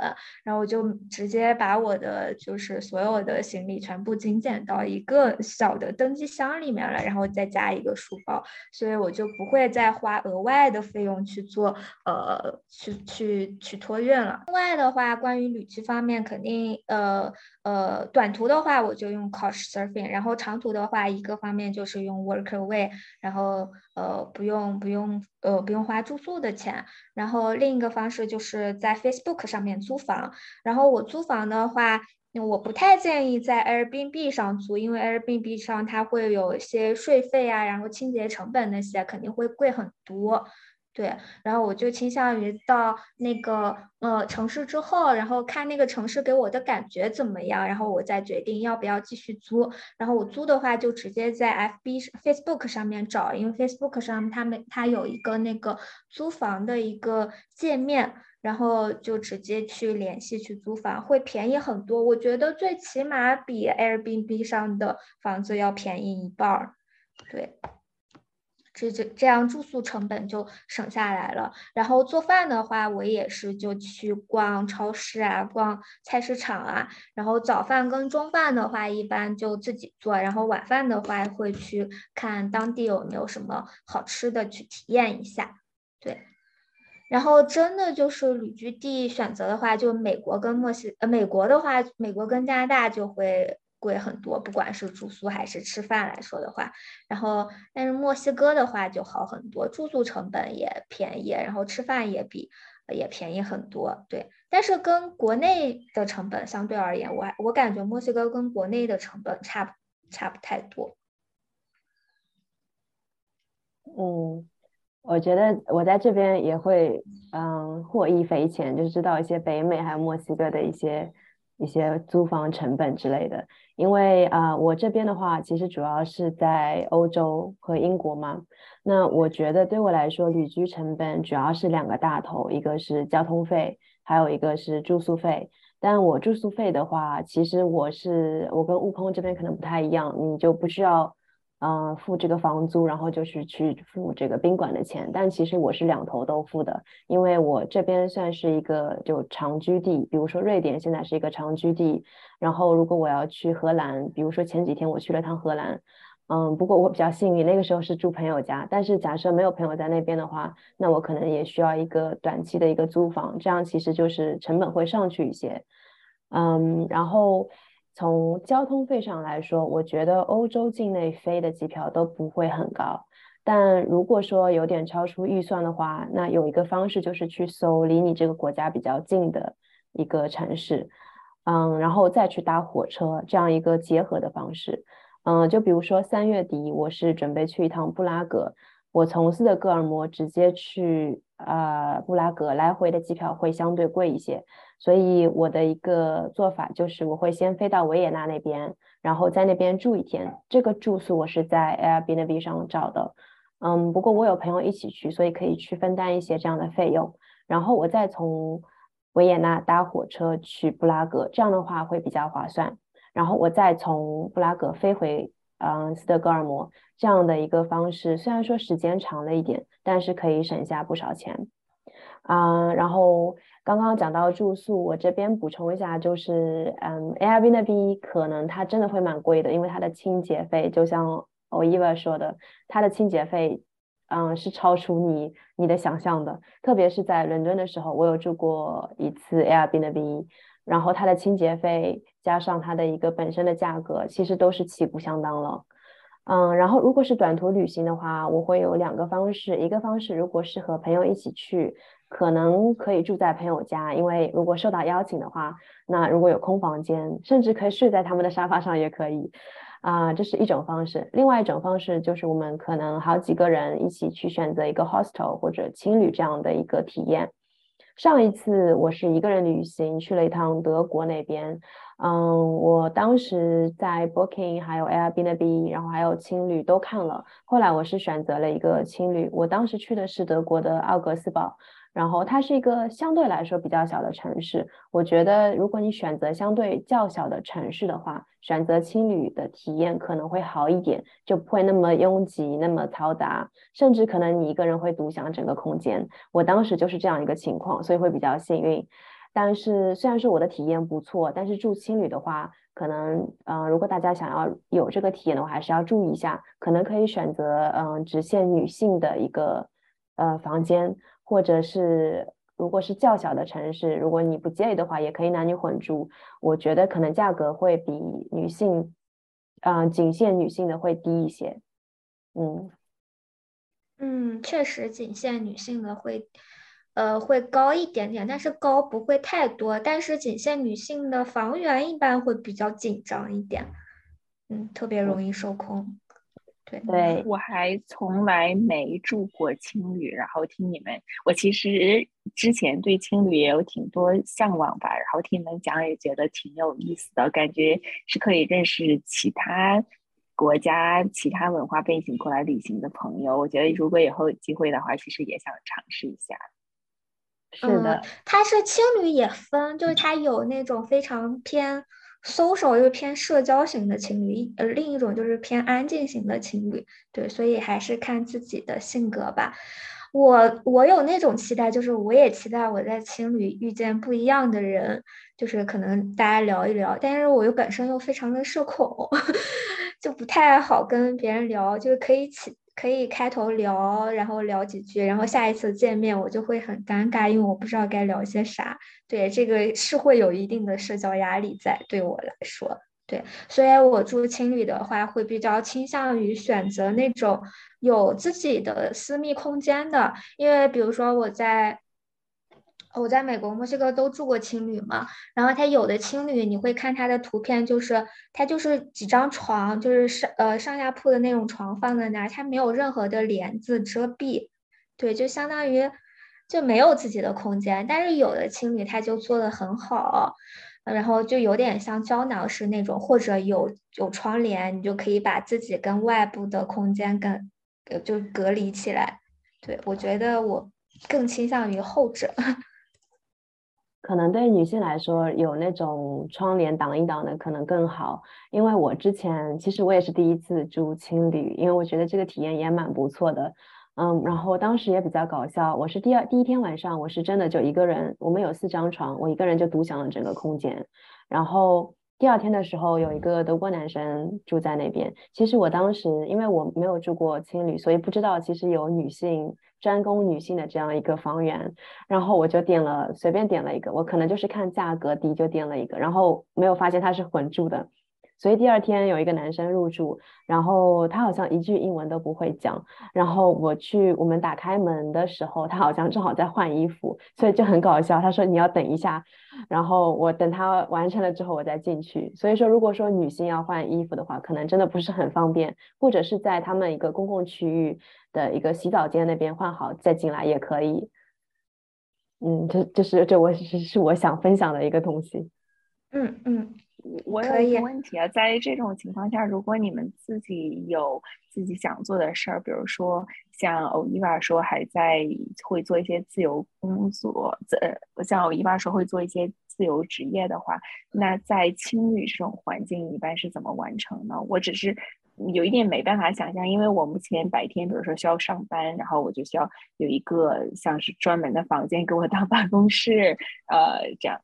然后我就直接把我的就是所有的行李全部精简到一个小的登机箱里面了，然后再加一个书包，所以我就不会再花额外的费用去做呃去去去托运了。另外的话，关于旅居方面，肯定呃呃短途的话我就用 Couch Surfing，然后长途的。话一个方面就是用 Workaway，然后呃不用不用呃不用花住宿的钱，然后另一个方式就是在 Facebook 上面租房，然后我租房的话，我不太建议在 Airbnb 上租，因为 Airbnb 上它会有一些税费啊，然后清洁成本那些肯定会贵很多。对，然后我就倾向于到那个呃城市之后，然后看那个城市给我的感觉怎么样，然后我再决定要不要继续租。然后我租的话，就直接在 FB、Facebook 上面找，因为 Facebook 上他们它有一个那个租房的一个界面，然后就直接去联系去租房，会便宜很多。我觉得最起码比 Airbnb 上的房子要便宜一半儿。对。这这这样住宿成本就省下来了。然后做饭的话，我也是就去逛超市啊，逛菜市场啊。然后早饭跟中饭的话，一般就自己做。然后晚饭的话，会去看当地有没有什么好吃的去体验一下。对。然后真的就是旅居地选择的话，就美国跟墨西呃，美国的话，美国跟加拿大就会。贵很多，不管是住宿还是吃饭来说的话，然后但是墨西哥的话就好很多，住宿成本也便宜，然后吃饭也比也便宜很多，对。但是跟国内的成本相对而言，我我感觉墨西哥跟国内的成本差不差不太多。嗯，我觉得我在这边也会嗯获益匪浅，就是知道一些北美还有墨西哥的一些。一些租房成本之类的，因为啊，我这边的话，其实主要是在欧洲和英国嘛。那我觉得对我来说，旅居成本主要是两个大头，一个是交通费，还有一个是住宿费。但我住宿费的话，其实我是我跟悟空这边可能不太一样，你就不需要。嗯，付这个房租，然后就是去付这个宾馆的钱。但其实我是两头都付的，因为我这边算是一个就长居地，比如说瑞典现在是一个长居地。然后如果我要去荷兰，比如说前几天我去了趟荷兰，嗯，不过我比较幸运，那个时候是住朋友家。但是假设没有朋友在那边的话，那我可能也需要一个短期的一个租房，这样其实就是成本会上去一些。嗯，然后。从交通费上来说，我觉得欧洲境内飞的机票都不会很高。但如果说有点超出预算的话，那有一个方式就是去搜离你这个国家比较近的一个城市，嗯，然后再去搭火车，这样一个结合的方式。嗯，就比如说三月底我是准备去一趟布拉格，我从斯德哥尔摩直接去呃布拉格，来回的机票会相对贵一些。所以我的一个做法就是，我会先飞到维也纳那边，然后在那边住一天。这个住宿我是在 Airbnb 上找的，嗯，不过我有朋友一起去，所以可以去分担一些这样的费用。然后我再从维也纳搭火车去布拉格，这样的话会比较划算。然后我再从布拉格飞回嗯斯德哥尔摩，这样的一个方式，虽然说时间长了一点，但是可以省下不少钱。啊，然后刚刚讲到住宿，我这边补充一下，就是嗯，Airbnb 可能它真的会蛮贵的，因为它的清洁费，就像 Oliva 说的，它的清洁费，嗯，是超出你你的想象的。特别是在伦敦的时候，我有住过一次 Airbnb，然后它的清洁费加上它的一个本身的价格，其实都是旗鼓相当了。嗯，然后如果是短途旅行的话，我会有两个方式，一个方式如果是和朋友一起去。可能可以住在朋友家，因为如果受到邀请的话，那如果有空房间，甚至可以睡在他们的沙发上也可以，啊，这是一种方式。另外一种方式就是我们可能好几个人一起去选择一个 hostel 或者青旅这样的一个体验。上一次我是一个人旅行去了一趟德国那边，嗯，我当时在 Booking 还有 Airbnb，然后还有青旅都看了，后来我是选择了一个青旅，我当时去的是德国的奥格斯堡。然后它是一个相对来说比较小的城市，我觉得如果你选择相对较小的城市的话，选择青旅的体验可能会好一点，就不会那么拥挤、那么嘈杂，甚至可能你一个人会独享整个空间。我当时就是这样一个情况，所以会比较幸运。但是虽然说我的体验不错，但是住青旅的话，可能嗯，如果大家想要有这个体验的话，还是要注意一下，可能可以选择嗯，只限女性的一个呃房间。或者是，如果是较小的城市，如果你不介意的话，也可以男女混住。我觉得可能价格会比女性，啊，仅限女性的会低一些。嗯，嗯，确实仅限女性的会，呃，会高一点点，但是高不会太多。但是仅限女性的房源一般会比较紧张一点，嗯，特别容易受空。对对，我还从来没住过青旅，然后听你们，我其实之前对青旅也有挺多向往吧，然后听你们讲也觉得挺有意思的，感觉是可以认识其他国家、其他文化背景过来旅行的朋友。我觉得如果以后有机会的话，其实也想尝试一下。是的，它是青旅也分，就是它有那种非常偏。Social 又偏社交型的情侣，呃，另一种就是偏安静型的情侣，对，所以还是看自己的性格吧。我我有那种期待，就是我也期待我在情侣遇见不一样的人，就是可能大家聊一聊，但是我又本身又非常的社恐，就不太好跟别人聊，就是可以起。可以开头聊，然后聊几句，然后下一次见面我就会很尴尬，因为我不知道该聊些啥。对，这个是会有一定的社交压力在对我来说。对，所以我住青旅的话，会比较倾向于选择那种有自己的私密空间的，因为比如说我在。我在美国墨西哥都住过青旅嘛，然后它有的青旅你会看它的图片，就是它就是几张床，就是上呃上下铺的那种床放在那儿，它没有任何的帘子遮蔽，对，就相当于就没有自己的空间。但是有的青旅它就做的很好，然后就有点像胶囊式那种，或者有有窗帘，你就可以把自己跟外部的空间跟就隔离起来。对我觉得我更倾向于后者。可能对女性来说，有那种窗帘挡一挡的可能更好。因为我之前其实我也是第一次住青旅，因为我觉得这个体验也蛮不错的。嗯，然后当时也比较搞笑，我是第二第一天晚上，我是真的就一个人，我们有四张床，我一个人就独享了整个空间。然后第二天的时候，有一个德国男生住在那边。其实我当时因为我没有住过青旅，所以不知道其实有女性。专攻女性的这样一个房源，然后我就点了，随便点了一个，我可能就是看价格低就点了一个，然后没有发现他是混住的，所以第二天有一个男生入住，然后他好像一句英文都不会讲，然后我去我们打开门的时候，他好像正好在换衣服，所以就很搞笑。他说你要等一下，然后我等他完成了之后我再进去。所以说，如果说女性要换衣服的话，可能真的不是很方便，或者是在他们一个公共区域。的一个洗澡间那边换好再进来也可以，嗯，这这是这我是是我想分享的一个东西。嗯嗯，我有一个问题啊，在这种情况下，如果你们自己有自己想做的事儿，比如说像欧伊娃说还在会做一些自由工作，呃，像欧伊娃说会做一些自由职业的话，那在青旅这种环境一般是怎么完成呢？我只是。有一点没办法想象，因为我目前白天，比如说需要上班，然后我就需要有一个像是专门的房间给我当办公室，呃，这样。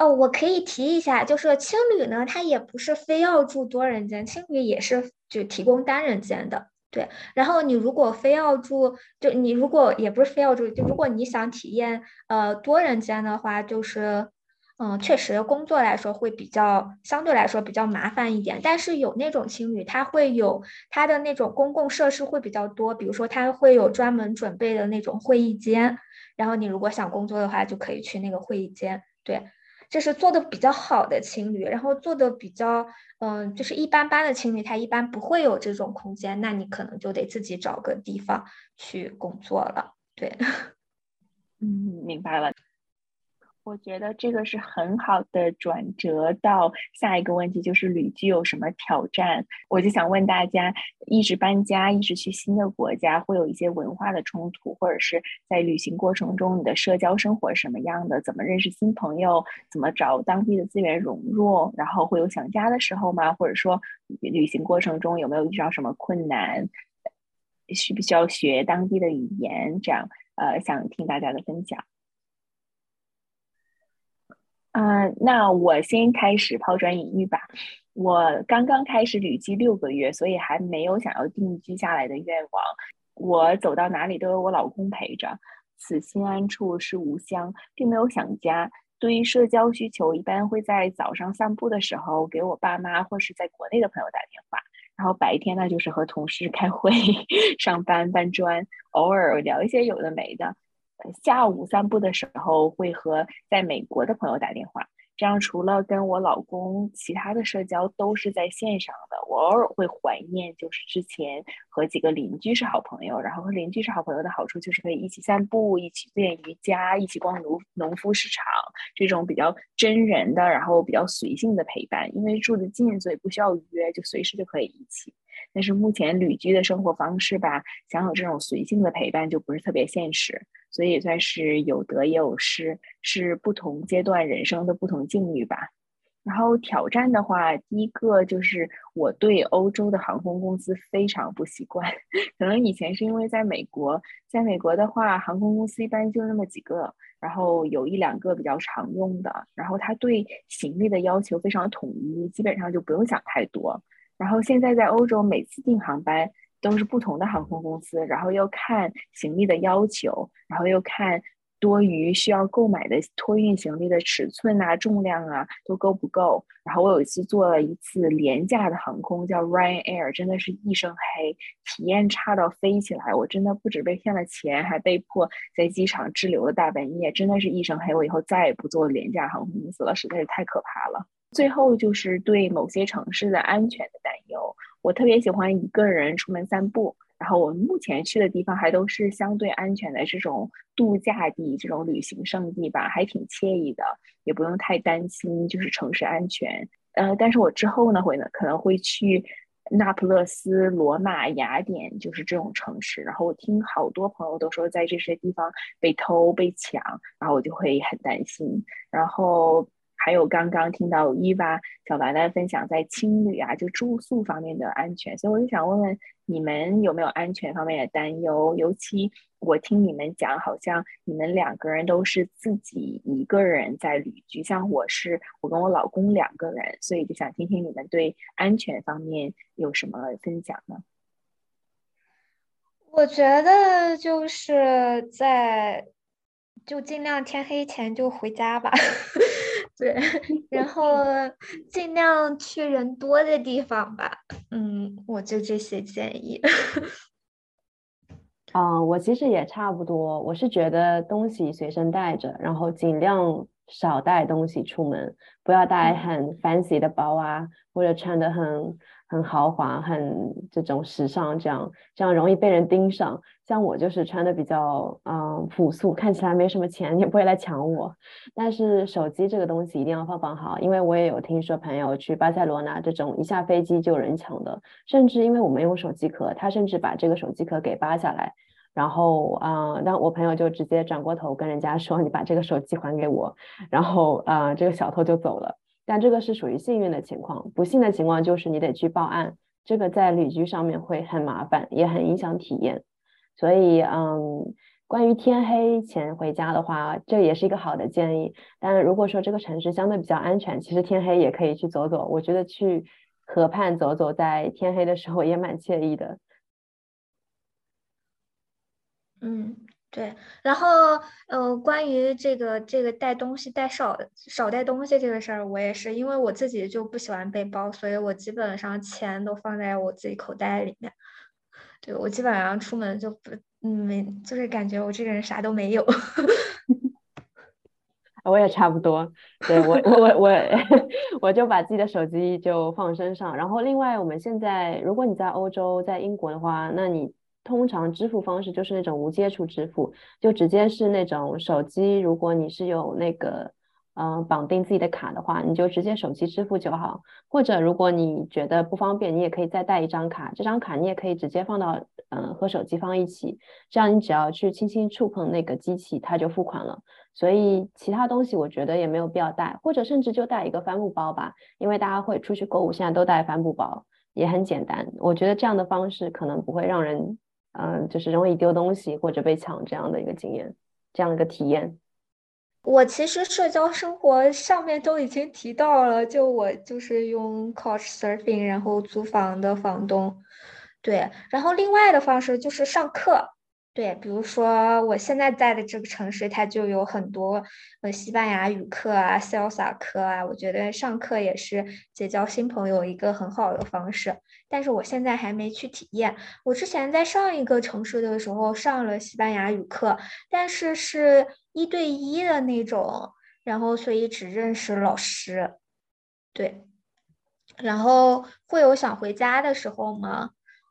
哦，我可以提一下，就是青旅呢，它也不是非要住多人间，青旅也是就提供单人间的，对。然后你如果非要住，就你如果也不是非要住，就如果你想体验呃多人间的话，就是。嗯，确实，工作来说会比较相对来说比较麻烦一点，但是有那种青旅，它会有它的那种公共设施会比较多，比如说它会有专门准备的那种会议间，然后你如果想工作的话，就可以去那个会议间。对，这是做的比较好的情侣，然后做的比较嗯，就是一般般的情侣，他一般不会有这种空间，那你可能就得自己找个地方去工作了。对，嗯，明白了。我觉得这个是很好的转折到下一个问题，就是旅居有什么挑战？我就想问大家，一直搬家，一直去新的国家，会有一些文化的冲突，或者是在旅行过程中，你的社交生活什么样的？怎么认识新朋友？怎么找当地的资源融入？然后会有想家的时候吗？或者说，旅行过程中有没有遇到什么困难？需不需要学当地的语言？这样，呃，想听大家的分享。嗯，那我先开始抛砖引玉吧。我刚刚开始旅居六个月，所以还没有想要定居下来的愿望。我走到哪里都有我老公陪着，此心安处是吾乡，并没有想家。对于社交需求，一般会在早上散步的时候给我爸妈或是在国内的朋友打电话，然后白天呢就是和同事 开会、上班搬砖，偶尔聊一些有的没的。下午散步的时候会和在美国的朋友打电话，这样除了跟我老公，其他的社交都是在线上的。我偶尔会怀念，就是之前和几个邻居是好朋友，然后和邻居是好朋友的好处就是可以一起散步，一起练瑜伽，一起逛农农夫市场，这种比较真人的，然后比较随性的陪伴。因为住得近，所以不需要约，就随时就可以一起。但是目前旅居的生活方式吧，想有这种随性的陪伴就不是特别现实，所以算是有得也有失，是不同阶段人生的不同境遇吧。然后挑战的话，第一个就是我对欧洲的航空公司非常不习惯，可能以前是因为在美国，在美国的话，航空公司一般就那么几个，然后有一两个比较常用的，然后他对行李的要求非常统一，基本上就不用想太多。然后现在在欧洲，每次订航班都是不同的航空公司，然后又看行李的要求，然后又看多余需要购买的托运行李的尺寸啊、重量啊都够不够。然后我有一次坐了一次廉价的航空，叫 Ryanair，真的是一身黑，体验差到飞起来。我真的不止被骗了钱，还被迫在机场滞留了大半夜，真的是一身黑。我以后再也不坐廉价航空公司了，实在是太可怕了。最后就是对某些城市的安全的担忧。我特别喜欢一个人出门散步，然后我们目前去的地方还都是相对安全的这种度假地、这种旅行胜地吧，还挺惬意的，也不用太担心就是城市安全。呃，但是我之后呢会呢可能会去那不勒斯、罗马、雅典，就是这种城市。然后我听好多朋友都说在这些地方被偷、被抢，然后我就会很担心。然后。还有刚刚听到伊娃小白的分享，在青旅啊，就住宿方面的安全，所以我就想问问你们有没有安全方面的担忧？尤其我听你们讲，好像你们两个人都是自己一个人在旅居，像我是我跟我老公两个人，所以就想听听你们对安全方面有什么分享呢？我觉得就是在就尽量天黑前就回家吧。对，然后 尽量去人多的地方吧。嗯，我就这些建议。嗯，我其实也差不多。我是觉得东西随身带着，然后尽量少带东西出门，不要带很 fancy 的包啊，或者穿的很。很豪华，很这种时尚，这样这样容易被人盯上。像我就是穿的比较嗯朴素，看起来没什么钱，也不会来抢我。但是手机这个东西一定要放放好，因为我也有听说朋友去巴塞罗那这种一下飞机就有人抢的，甚至因为我们用手机壳，他甚至把这个手机壳给扒下来，然后啊，让我朋友就直接转过头跟人家说：“你把这个手机还给我。”然后啊，这个小偷就走了。但这个是属于幸运的情况，不幸的情况就是你得去报案，这个在旅居上面会很麻烦，也很影响体验。所以，嗯，关于天黑前回家的话，这也是一个好的建议。但如果说这个城市相对比较安全，其实天黑也可以去走走。我觉得去河畔走走，在天黑的时候也蛮惬意的。嗯。对，然后呃，关于这个这个带东西带少少带东西这个事儿，我也是，因为我自己就不喜欢背包，所以我基本上钱都放在我自己口袋里面。对我基本上出门就不嗯，就是感觉我这个人啥都没有。我也差不多，对我我我我就把自己的手机就放身上，然后另外我们现在如果你在欧洲在英国的话，那你。通常支付方式就是那种无接触支付，就直接是那种手机。如果你是有那个嗯绑定自己的卡的话，你就直接手机支付就好。或者如果你觉得不方便，你也可以再带一张卡，这张卡你也可以直接放到嗯和手机放一起，这样你只要去轻轻触碰那个机器，它就付款了。所以其他东西我觉得也没有必要带，或者甚至就带一个帆布包吧，因为大家会出去购物，现在都带帆布包，也很简单。我觉得这样的方式可能不会让人。嗯，就是容易丢东西或者被抢这样的一个经验，这样的一个体验。我其实社交生活上面都已经提到了，就我就是用 Couch Surfing，然后租房的房东，对，然后另外的方式就是上课。对，比如说我现在在的这个城市，它就有很多呃西班牙语课啊、salsa 课啊，我觉得上课也是结交新朋友一个很好的方式。但是我现在还没去体验。我之前在上一个城市的时候上了西班牙语课，但是是一对一的那种。然后所以只认识老师，对，然后会有想回家的时候吗？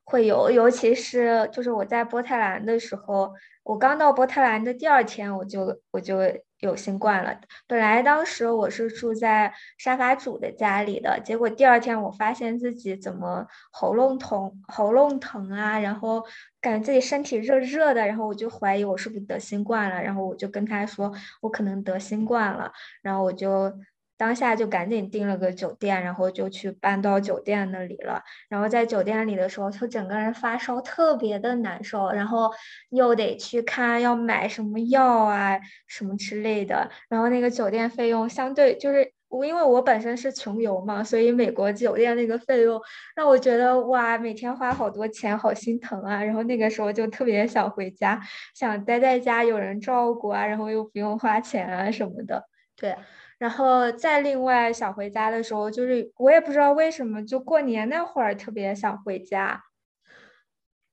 会有，尤其是就是我在波特兰的时候，我刚到波特兰的第二天，我就我就有新冠了。本来当时我是住在沙发主的家里的，结果第二天我发现自己怎么喉咙痛，喉咙疼啊，然后感觉自己身体热热的，然后我就怀疑我是不是得新冠了，然后我就跟他说我可能得新冠了，然后我就。当下就赶紧订了个酒店，然后就去搬到酒店那里了。然后在酒店里的时候，就整个人发烧，特别的难受。然后又得去看要买什么药啊，什么之类的。然后那个酒店费用相对就是我，因为我本身是穷游嘛，所以美国酒店那个费用让我觉得哇，每天花好多钱，好心疼啊。然后那个时候就特别想回家，想待在家有人照顾啊，然后又不用花钱啊什么的。对。然后再另外想回家的时候，就是我也不知道为什么，就过年那会儿特别想回家。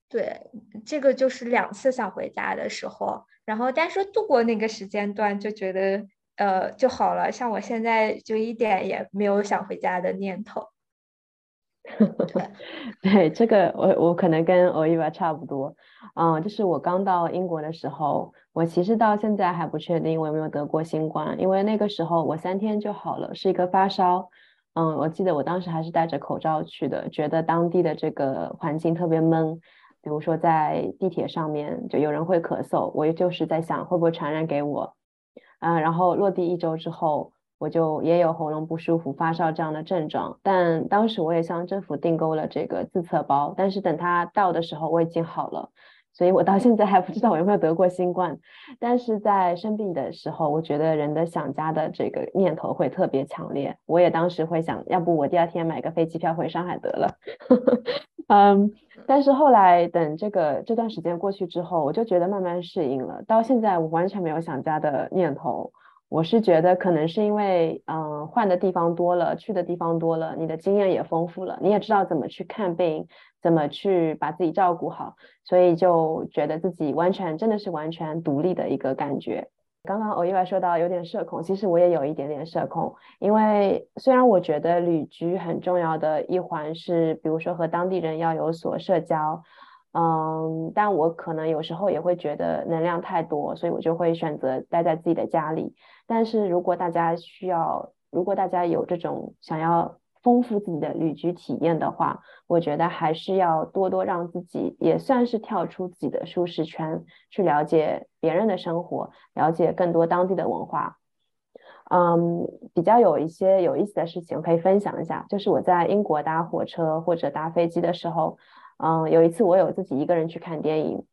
对，这个就是两次想回家的时候。然后但是度过那个时间段，就觉得呃就好了。像我现在就一点也没有想回家的念头。对，对，这个我我可能跟欧伊娃差不多。嗯，就是我刚到英国的时候。我其实到现在还不确定我有没有得过新冠，因为那个时候我三天就好了，是一个发烧。嗯，我记得我当时还是戴着口罩去的，觉得当地的这个环境特别闷，比如说在地铁上面就有人会咳嗽，我也就是在想会不会传染给我。嗯，然后落地一周之后，我就也有喉咙不舒服、发烧这样的症状，但当时我也向政府订购了这个自测包，但是等它到的时候我已经好了。所以我到现在还不知道我有没有得过新冠，但是在生病的时候，我觉得人的想家的这个念头会特别强烈。我也当时会想，要不我第二天买个飞机票回上海得了。嗯，但是后来等这个这段时间过去之后，我就觉得慢慢适应了。到现在我完全没有想家的念头。我是觉得可能是因为，嗯，换的地方多了，去的地方多了，你的经验也丰富了，你也知道怎么去看病，怎么去把自己照顾好，所以就觉得自己完全真的是完全独立的一个感觉。刚刚偶意外说到有点社恐，其实我也有一点点社恐，因为虽然我觉得旅居很重要的一环是，比如说和当地人要有所社交。嗯，但我可能有时候也会觉得能量太多，所以我就会选择待在自己的家里。但是如果大家需要，如果大家有这种想要丰富自己的旅居体验的话，我觉得还是要多多让自己也算是跳出自己的舒适圈，去了解别人的生活，了解更多当地的文化。嗯，比较有一些有意思的事情可以分享一下，就是我在英国搭火车或者搭飞机的时候。嗯，有一次我有自己一个人去看电影，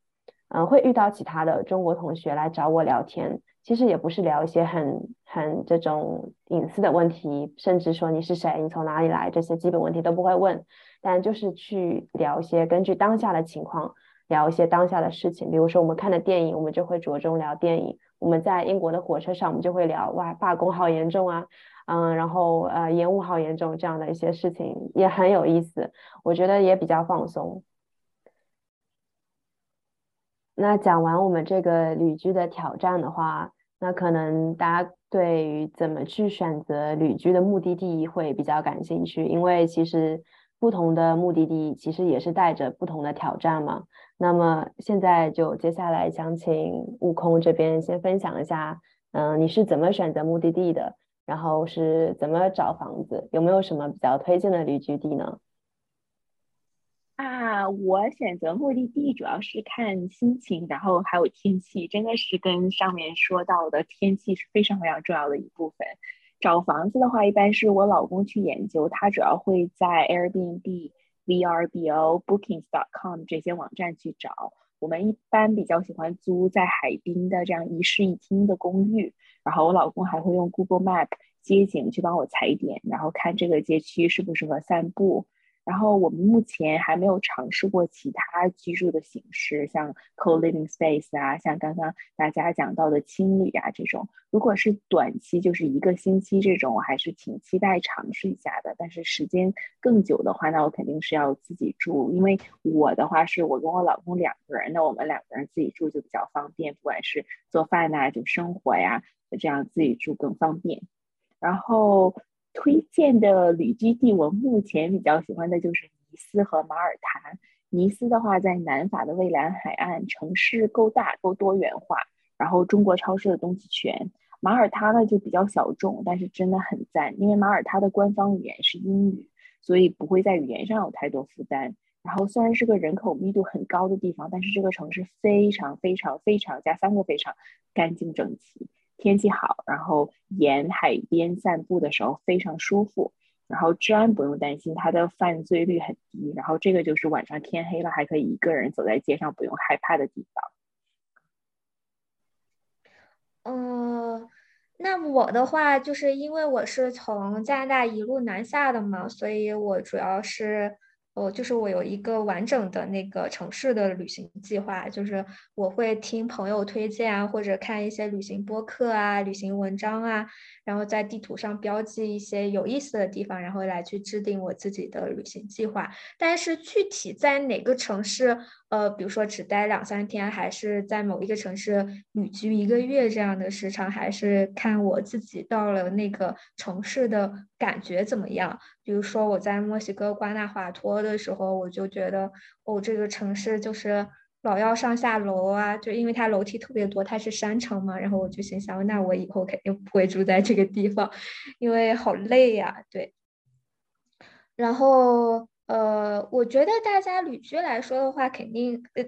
嗯，会遇到其他的中国同学来找我聊天，其实也不是聊一些很很这种隐私的问题，甚至说你是谁，你从哪里来这些基本问题都不会问，但就是去聊一些根据当下的情况聊一些当下的事情，比如说我们看的电影，我们就会着重聊电影；我们在英国的火车上，我们就会聊哇罢工好严重啊。嗯，然后呃，延误好严重，这样的一些事情也很有意思，我觉得也比较放松。那讲完我们这个旅居的挑战的话，那可能大家对于怎么去选择旅居的目的地会比较感兴趣，因为其实不同的目的地其实也是带着不同的挑战嘛。那么现在就接下来想请悟空这边先分享一下，嗯，你是怎么选择目的地的？然后是怎么找房子？有没有什么比较推荐的旅居地呢？啊，我选择目的地主要是看心情，然后还有天气，真的是跟上面说到的天气是非常非常重要的一部分。找房子的话，一般是我老公去研究，他主要会在 Airbnb、VRBO、Bookings.com 这些网站去找。我们一般比较喜欢租在海滨的这样一室一厅的公寓。然后我老公还会用 Google Map 街景去帮我踩点，然后看这个街区适不适合散步。然后我们目前还没有尝试过其他居住的形式，像 co-living space 啊，像刚刚大家讲到的青旅啊这种。如果是短期，就是一个星期这种，我还是挺期待尝试一下的。但是时间更久的话，那我肯定是要自己住，因为我的话是我跟我老公两个人，那我们两个人自己住就比较方便，不管是做饭呐，就生活呀。这样自己住更方便。然后推荐的旅居地，我目前比较喜欢的就是尼斯和马耳他。尼斯的话，在南法的蔚蓝海岸，城市够大够多元化，然后中国超市的东西全。马耳他呢就比较小众，但是真的很赞，因为马耳他的官方语言是英语，所以不会在语言上有太多负担。然后虽然是个人口密度很高的地方，但是这个城市非常非常非常加三个非常干净整齐，天气好，然后沿海边散步的时候非常舒服。然后治安不用担心，它的犯罪率很低。然后这个就是晚上天黑了还可以一个人走在街上不用害怕的地方。嗯，那我的话就是因为我是从加拿大一路南下的嘛，所以我主要是。哦，就是我有一个完整的那个城市的旅行计划，就是我会听朋友推荐啊，或者看一些旅行播客啊、旅行文章啊，然后在地图上标记一些有意思的地方，然后来去制定我自己的旅行计划。但是具体在哪个城市？呃，比如说只待两三天，还是在某一个城市旅居一个月这样的时长，还是看我自己到了那个城市的感觉怎么样。比如说我在墨西哥瓜纳华托的时候，我就觉得哦，这个城市就是老要上下楼啊，就因为它楼梯特别多，它是山城嘛。然后我就心想，那我以后肯定不会住在这个地方，因为好累呀。对，然后。呃，我觉得大家旅居来说的话，肯定呃，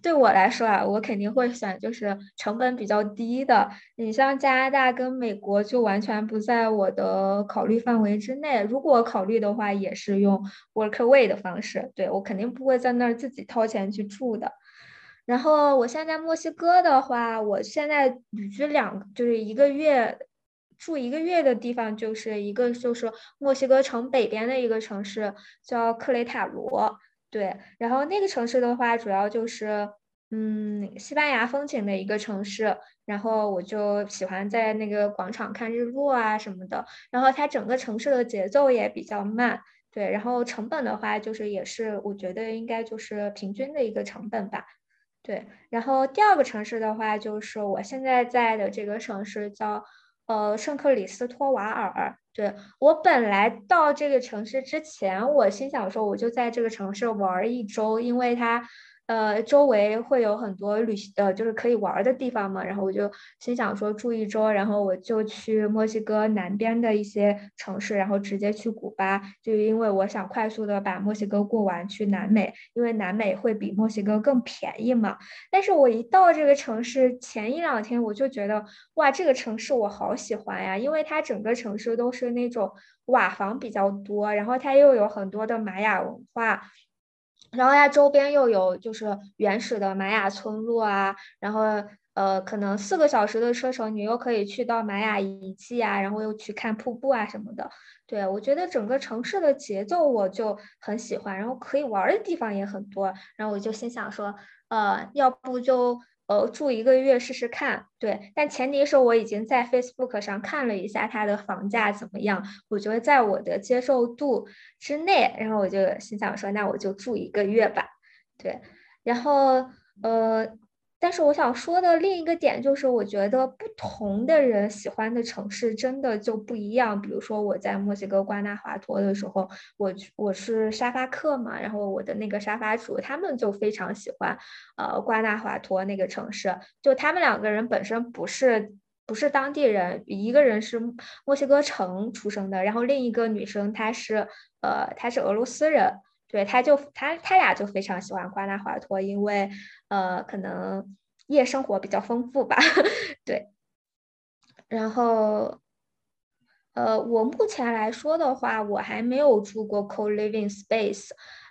对我来说啊，我肯定会选就是成本比较低的。你像加拿大跟美国就完全不在我的考虑范围之内。如果考虑的话，也是用 workaway 的方式。对我肯定不会在那儿自己掏钱去住的。然后我现在墨西哥的话，我现在旅居两就是一个月。住一个月的地方就是一个，就是墨西哥城北边的一个城市，叫克雷塔罗。对，然后那个城市的话，主要就是，嗯，西班牙风情的一个城市。然后我就喜欢在那个广场看日落啊什么的。然后它整个城市的节奏也比较慢。对，然后成本的话，就是也是我觉得应该就是平均的一个成本吧。对，然后第二个城市的话，就是我现在在的这个城市叫。呃，圣克里斯托瓦尔，对我本来到这个城市之前，我心想说，我就在这个城市玩一周，因为它。呃，周围会有很多旅行呃，就是可以玩的地方嘛。然后我就心想说住一周，然后我就去墨西哥南边的一些城市，然后直接去古巴，就因为我想快速的把墨西哥过完，去南美，因为南美会比墨西哥更便宜嘛。但是我一到这个城市前一两天，我就觉得哇，这个城市我好喜欢呀，因为它整个城市都是那种瓦房比较多，然后它又有很多的玛雅文化。然后它周边又有就是原始的玛雅村落啊，然后呃，可能四个小时的车程，你又可以去到玛雅遗迹啊，然后又去看瀑布啊什么的。对我觉得整个城市的节奏我就很喜欢，然后可以玩的地方也很多，然后我就心想说，呃，要不就。呃，住一个月试试看，对，但前提是我已经在 Facebook 上看了一下它的房价怎么样，我觉得在我的接受度之内，然后我就心想说，那我就住一个月吧，对，然后呃。但是我想说的另一个点就是，我觉得不同的人喜欢的城市真的就不一样。比如说我在墨西哥瓜纳华托的时候，我我是沙发客嘛，然后我的那个沙发主他们就非常喜欢，呃，瓜纳华托那个城市。就他们两个人本身不是不是当地人，一个人是墨西哥城出生的，然后另一个女生她是呃她是俄罗斯人。对，他就他他俩就非常喜欢瓜纳华托，因为呃，可能夜生活比较丰富吧。对，然后呃，我目前来说的话，我还没有住过 co-living space。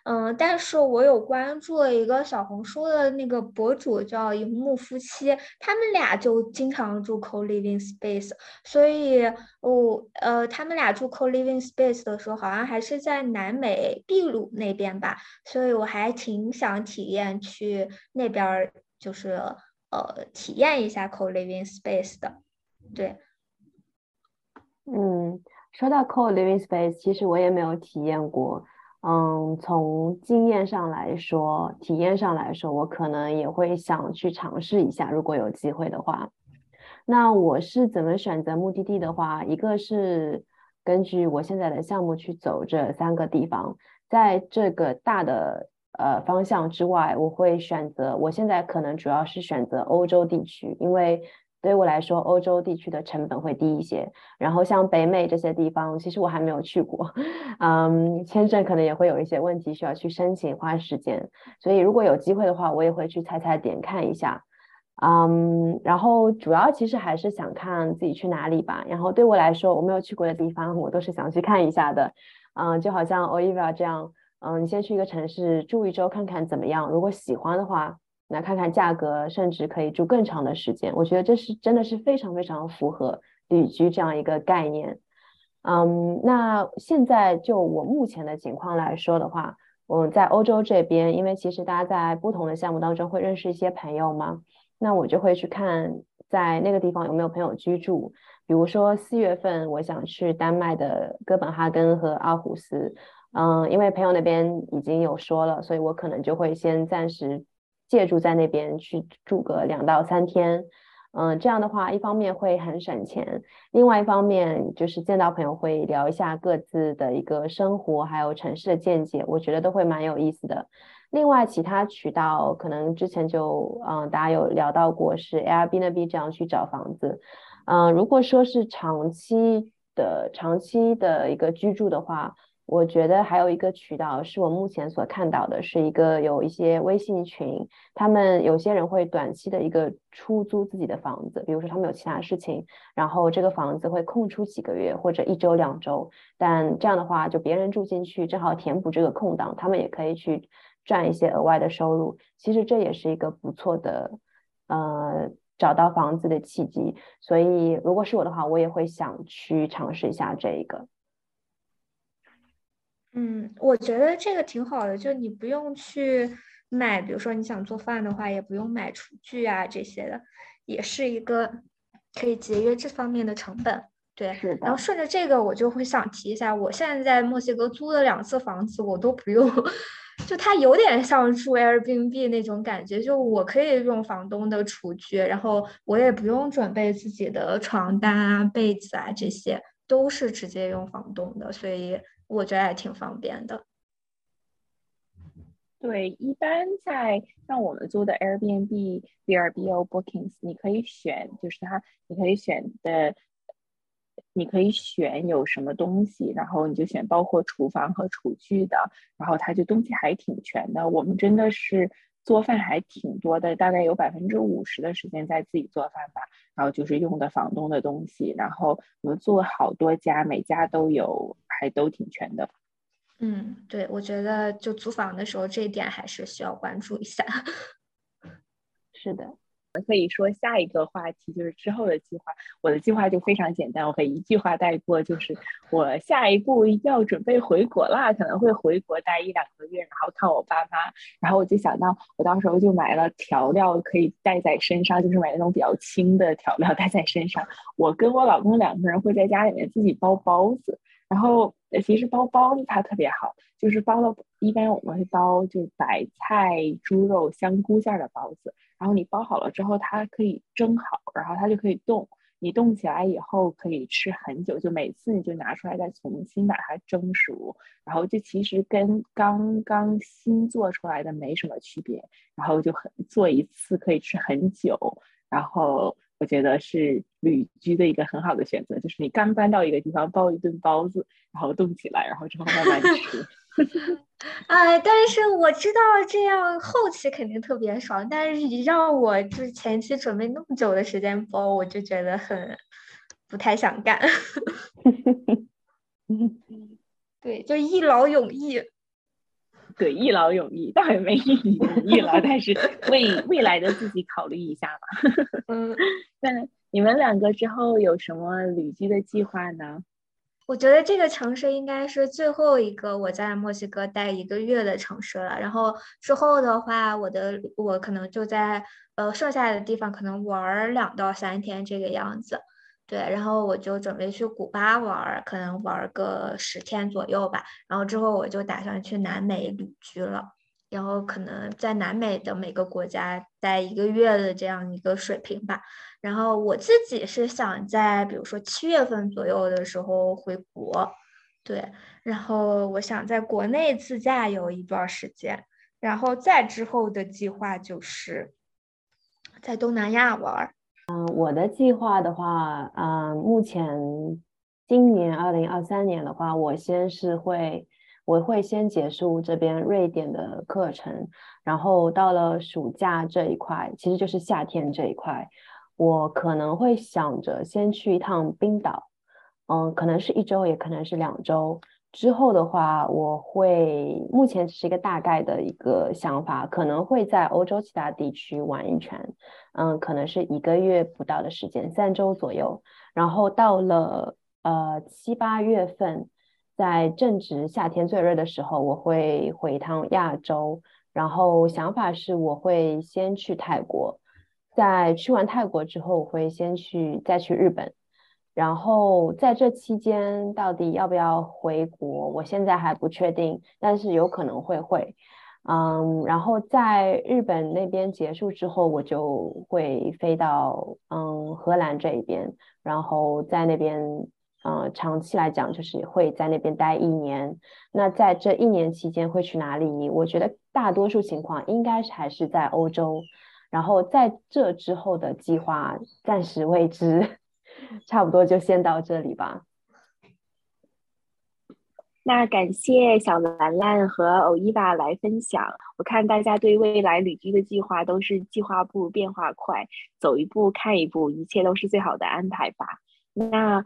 嗯，但是我有关注了一个小红书的那个博主叫荧幕夫妻，他们俩就经常住 co-living space，所以我呃，他们俩住 co-living space 的时候，好像还是在南美秘鲁那边吧，所以我还挺想体验去那边，就是呃，体验一下 co-living space 的，对，嗯，说到 co-living space，其实我也没有体验过。嗯，从经验上来说，体验上来说，我可能也会想去尝试一下，如果有机会的话。那我是怎么选择目的地的话，一个是根据我现在的项目去走这三个地方，在这个大的呃方向之外，我会选择我现在可能主要是选择欧洲地区，因为。对我来说，欧洲地区的成本会低一些。然后像北美这些地方，其实我还没有去过，嗯，签证可能也会有一些问题需要去申请，花时间。所以如果有机会的话，我也会去踩踩点看一下。嗯，然后主要其实还是想看自己去哪里吧。然后对我来说，我没有去过的地方，我都是想去看一下的。嗯，就好像 Olivia 这样，嗯，你先去一个城市住一周看看怎么样，如果喜欢的话。那看看价格，甚至可以住更长的时间。我觉得这是真的是非常非常符合旅居这样一个概念。嗯，那现在就我目前的情况来说的话，我在欧洲这边，因为其实大家在不同的项目当中会认识一些朋友嘛，那我就会去看在那个地方有没有朋友居住。比如说四月份我想去丹麦的哥本哈根和阿胡斯，嗯，因为朋友那边已经有说了，所以我可能就会先暂时。借住在那边去住个两到三天，嗯，这样的话，一方面会很省钱，另外一方面就是见到朋友会聊一下各自的一个生活，还有城市的见解，我觉得都会蛮有意思的。另外，其他渠道可能之前就嗯，大家有聊到过是 Airbnb 这样去找房子，嗯，如果说是长期的、长期的一个居住的话。我觉得还有一个渠道是我目前所看到的，是一个有一些微信群，他们有些人会短期的一个出租自己的房子，比如说他们有其他事情，然后这个房子会空出几个月或者一周两周，但这样的话就别人住进去，正好填补这个空档，他们也可以去赚一些额外的收入。其实这也是一个不错的，呃，找到房子的契机。所以如果是我的话，我也会想去尝试一下这一个。嗯，我觉得这个挺好的，就你不用去买，比如说你想做饭的话，也不用买厨具啊这些的，也是一个可以节约这方面的成本。对，然后顺着这个，我就会想提一下，我现在在墨西哥租了两次房子，我都不用，就它有点像住 Airbnb 那种感觉，就我可以用房东的厨具，然后我也不用准备自己的床单啊、被子啊，这些都是直接用房东的，所以。我觉得还挺方便的。对，一般在像我们租的 Airbnb、b r b o Bookings，你可以选，就是它，你可以选的，你可以选有什么东西，然后你就选包括厨房和厨具的，然后它就东西还挺全的。我们真的是。做饭还挺多的，大概有百分之五十的时间在自己做饭吧，然后就是用的房东的东西，然后我们做好多家，每家都有，还都挺全的。嗯，对，我觉得就租房的时候这一点还是需要关注一下。是的。们可以说下一个话题就是之后的计划。我的计划就非常简单，我可以一句话带过，就是我下一步要准备回国啦，可能会回国待一两个月，然后看我爸妈。然后我就想到，我到时候就买了调料可以带在身上，就是买那种比较轻的调料带在身上。我跟我老公两个人会在家里面自己包包子，然后其实包包子它特别好，就是包了，一般我们会包就是白菜、猪肉、香菇馅的包子。然后你包好了之后，它可以蒸好，然后它就可以冻。你冻起来以后可以吃很久，就每次你就拿出来再重新把它蒸熟。然后这其实跟刚刚新做出来的没什么区别。然后就很做一次可以吃很久。然后我觉得是旅居的一个很好的选择，就是你刚搬到一个地方，包一顿包子，然后冻起来，然后之后慢慢吃。哎，但是我知道这样后期肯定特别爽，但是你让我就是前期准备那么久的时间包，我就觉得很不太想干。对，就一劳永逸。对，一劳永逸，倒也没一劳永逸了，但是为未来的自己考虑一下吧。嗯，那你们两个之后有什么旅居的计划呢？我觉得这个城市应该是最后一个我在墨西哥待一个月的城市了。然后之后的话，我的我可能就在呃剩下的地方可能玩两到三天这个样子。对，然后我就准备去古巴玩，可能玩个十天左右吧。然后之后我就打算去南美旅居了，然后可能在南美的每个国家在。一个月的这样一个水平吧。然后我自己是想在比如说七月份左右的时候回国，对，然后我想在国内自驾游一段时间，然后再之后的计划就是在东南亚玩。嗯，我的计划的话，嗯，目前今年二零二三年的话，我先是会，我会先结束这边瑞典的课程，然后到了暑假这一块，其实就是夏天这一块，我可能会想着先去一趟冰岛，嗯，可能是一周，也可能是两周。之后的话，我会目前只是一个大概的一个想法，可能会在欧洲其他地区玩一圈，嗯，可能是一个月不到的时间，三周左右。然后到了呃七八月份，在正值夏天最热的时候，我会回一趟亚洲。然后想法是，我会先去泰国，在去完泰国之后，我会先去再去日本。然后在这期间，到底要不要回国？我现在还不确定，但是有可能会会，嗯，然后在日本那边结束之后，我就会飞到嗯荷兰这一边，然后在那边，嗯，长期来讲就是会在那边待一年。那在这一年期间会去哪里？我觉得大多数情况应该是还是在欧洲，然后在这之后的计划暂时未知。差不多就先到这里吧。那感谢小兰兰和欧伊娃来分享。我看大家对未来旅居的计划都是计划不如变化快，走一步看一步，一切都是最好的安排吧。那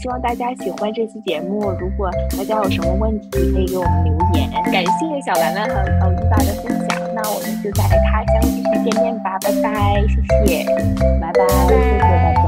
希望大家喜欢这期节目。如果大家有什么问题，可以给我们留言。感谢小兰兰和呃一爸的分享。那我们就在他乡继续见面吧。拜拜，谢谢，拜拜，谢谢大家。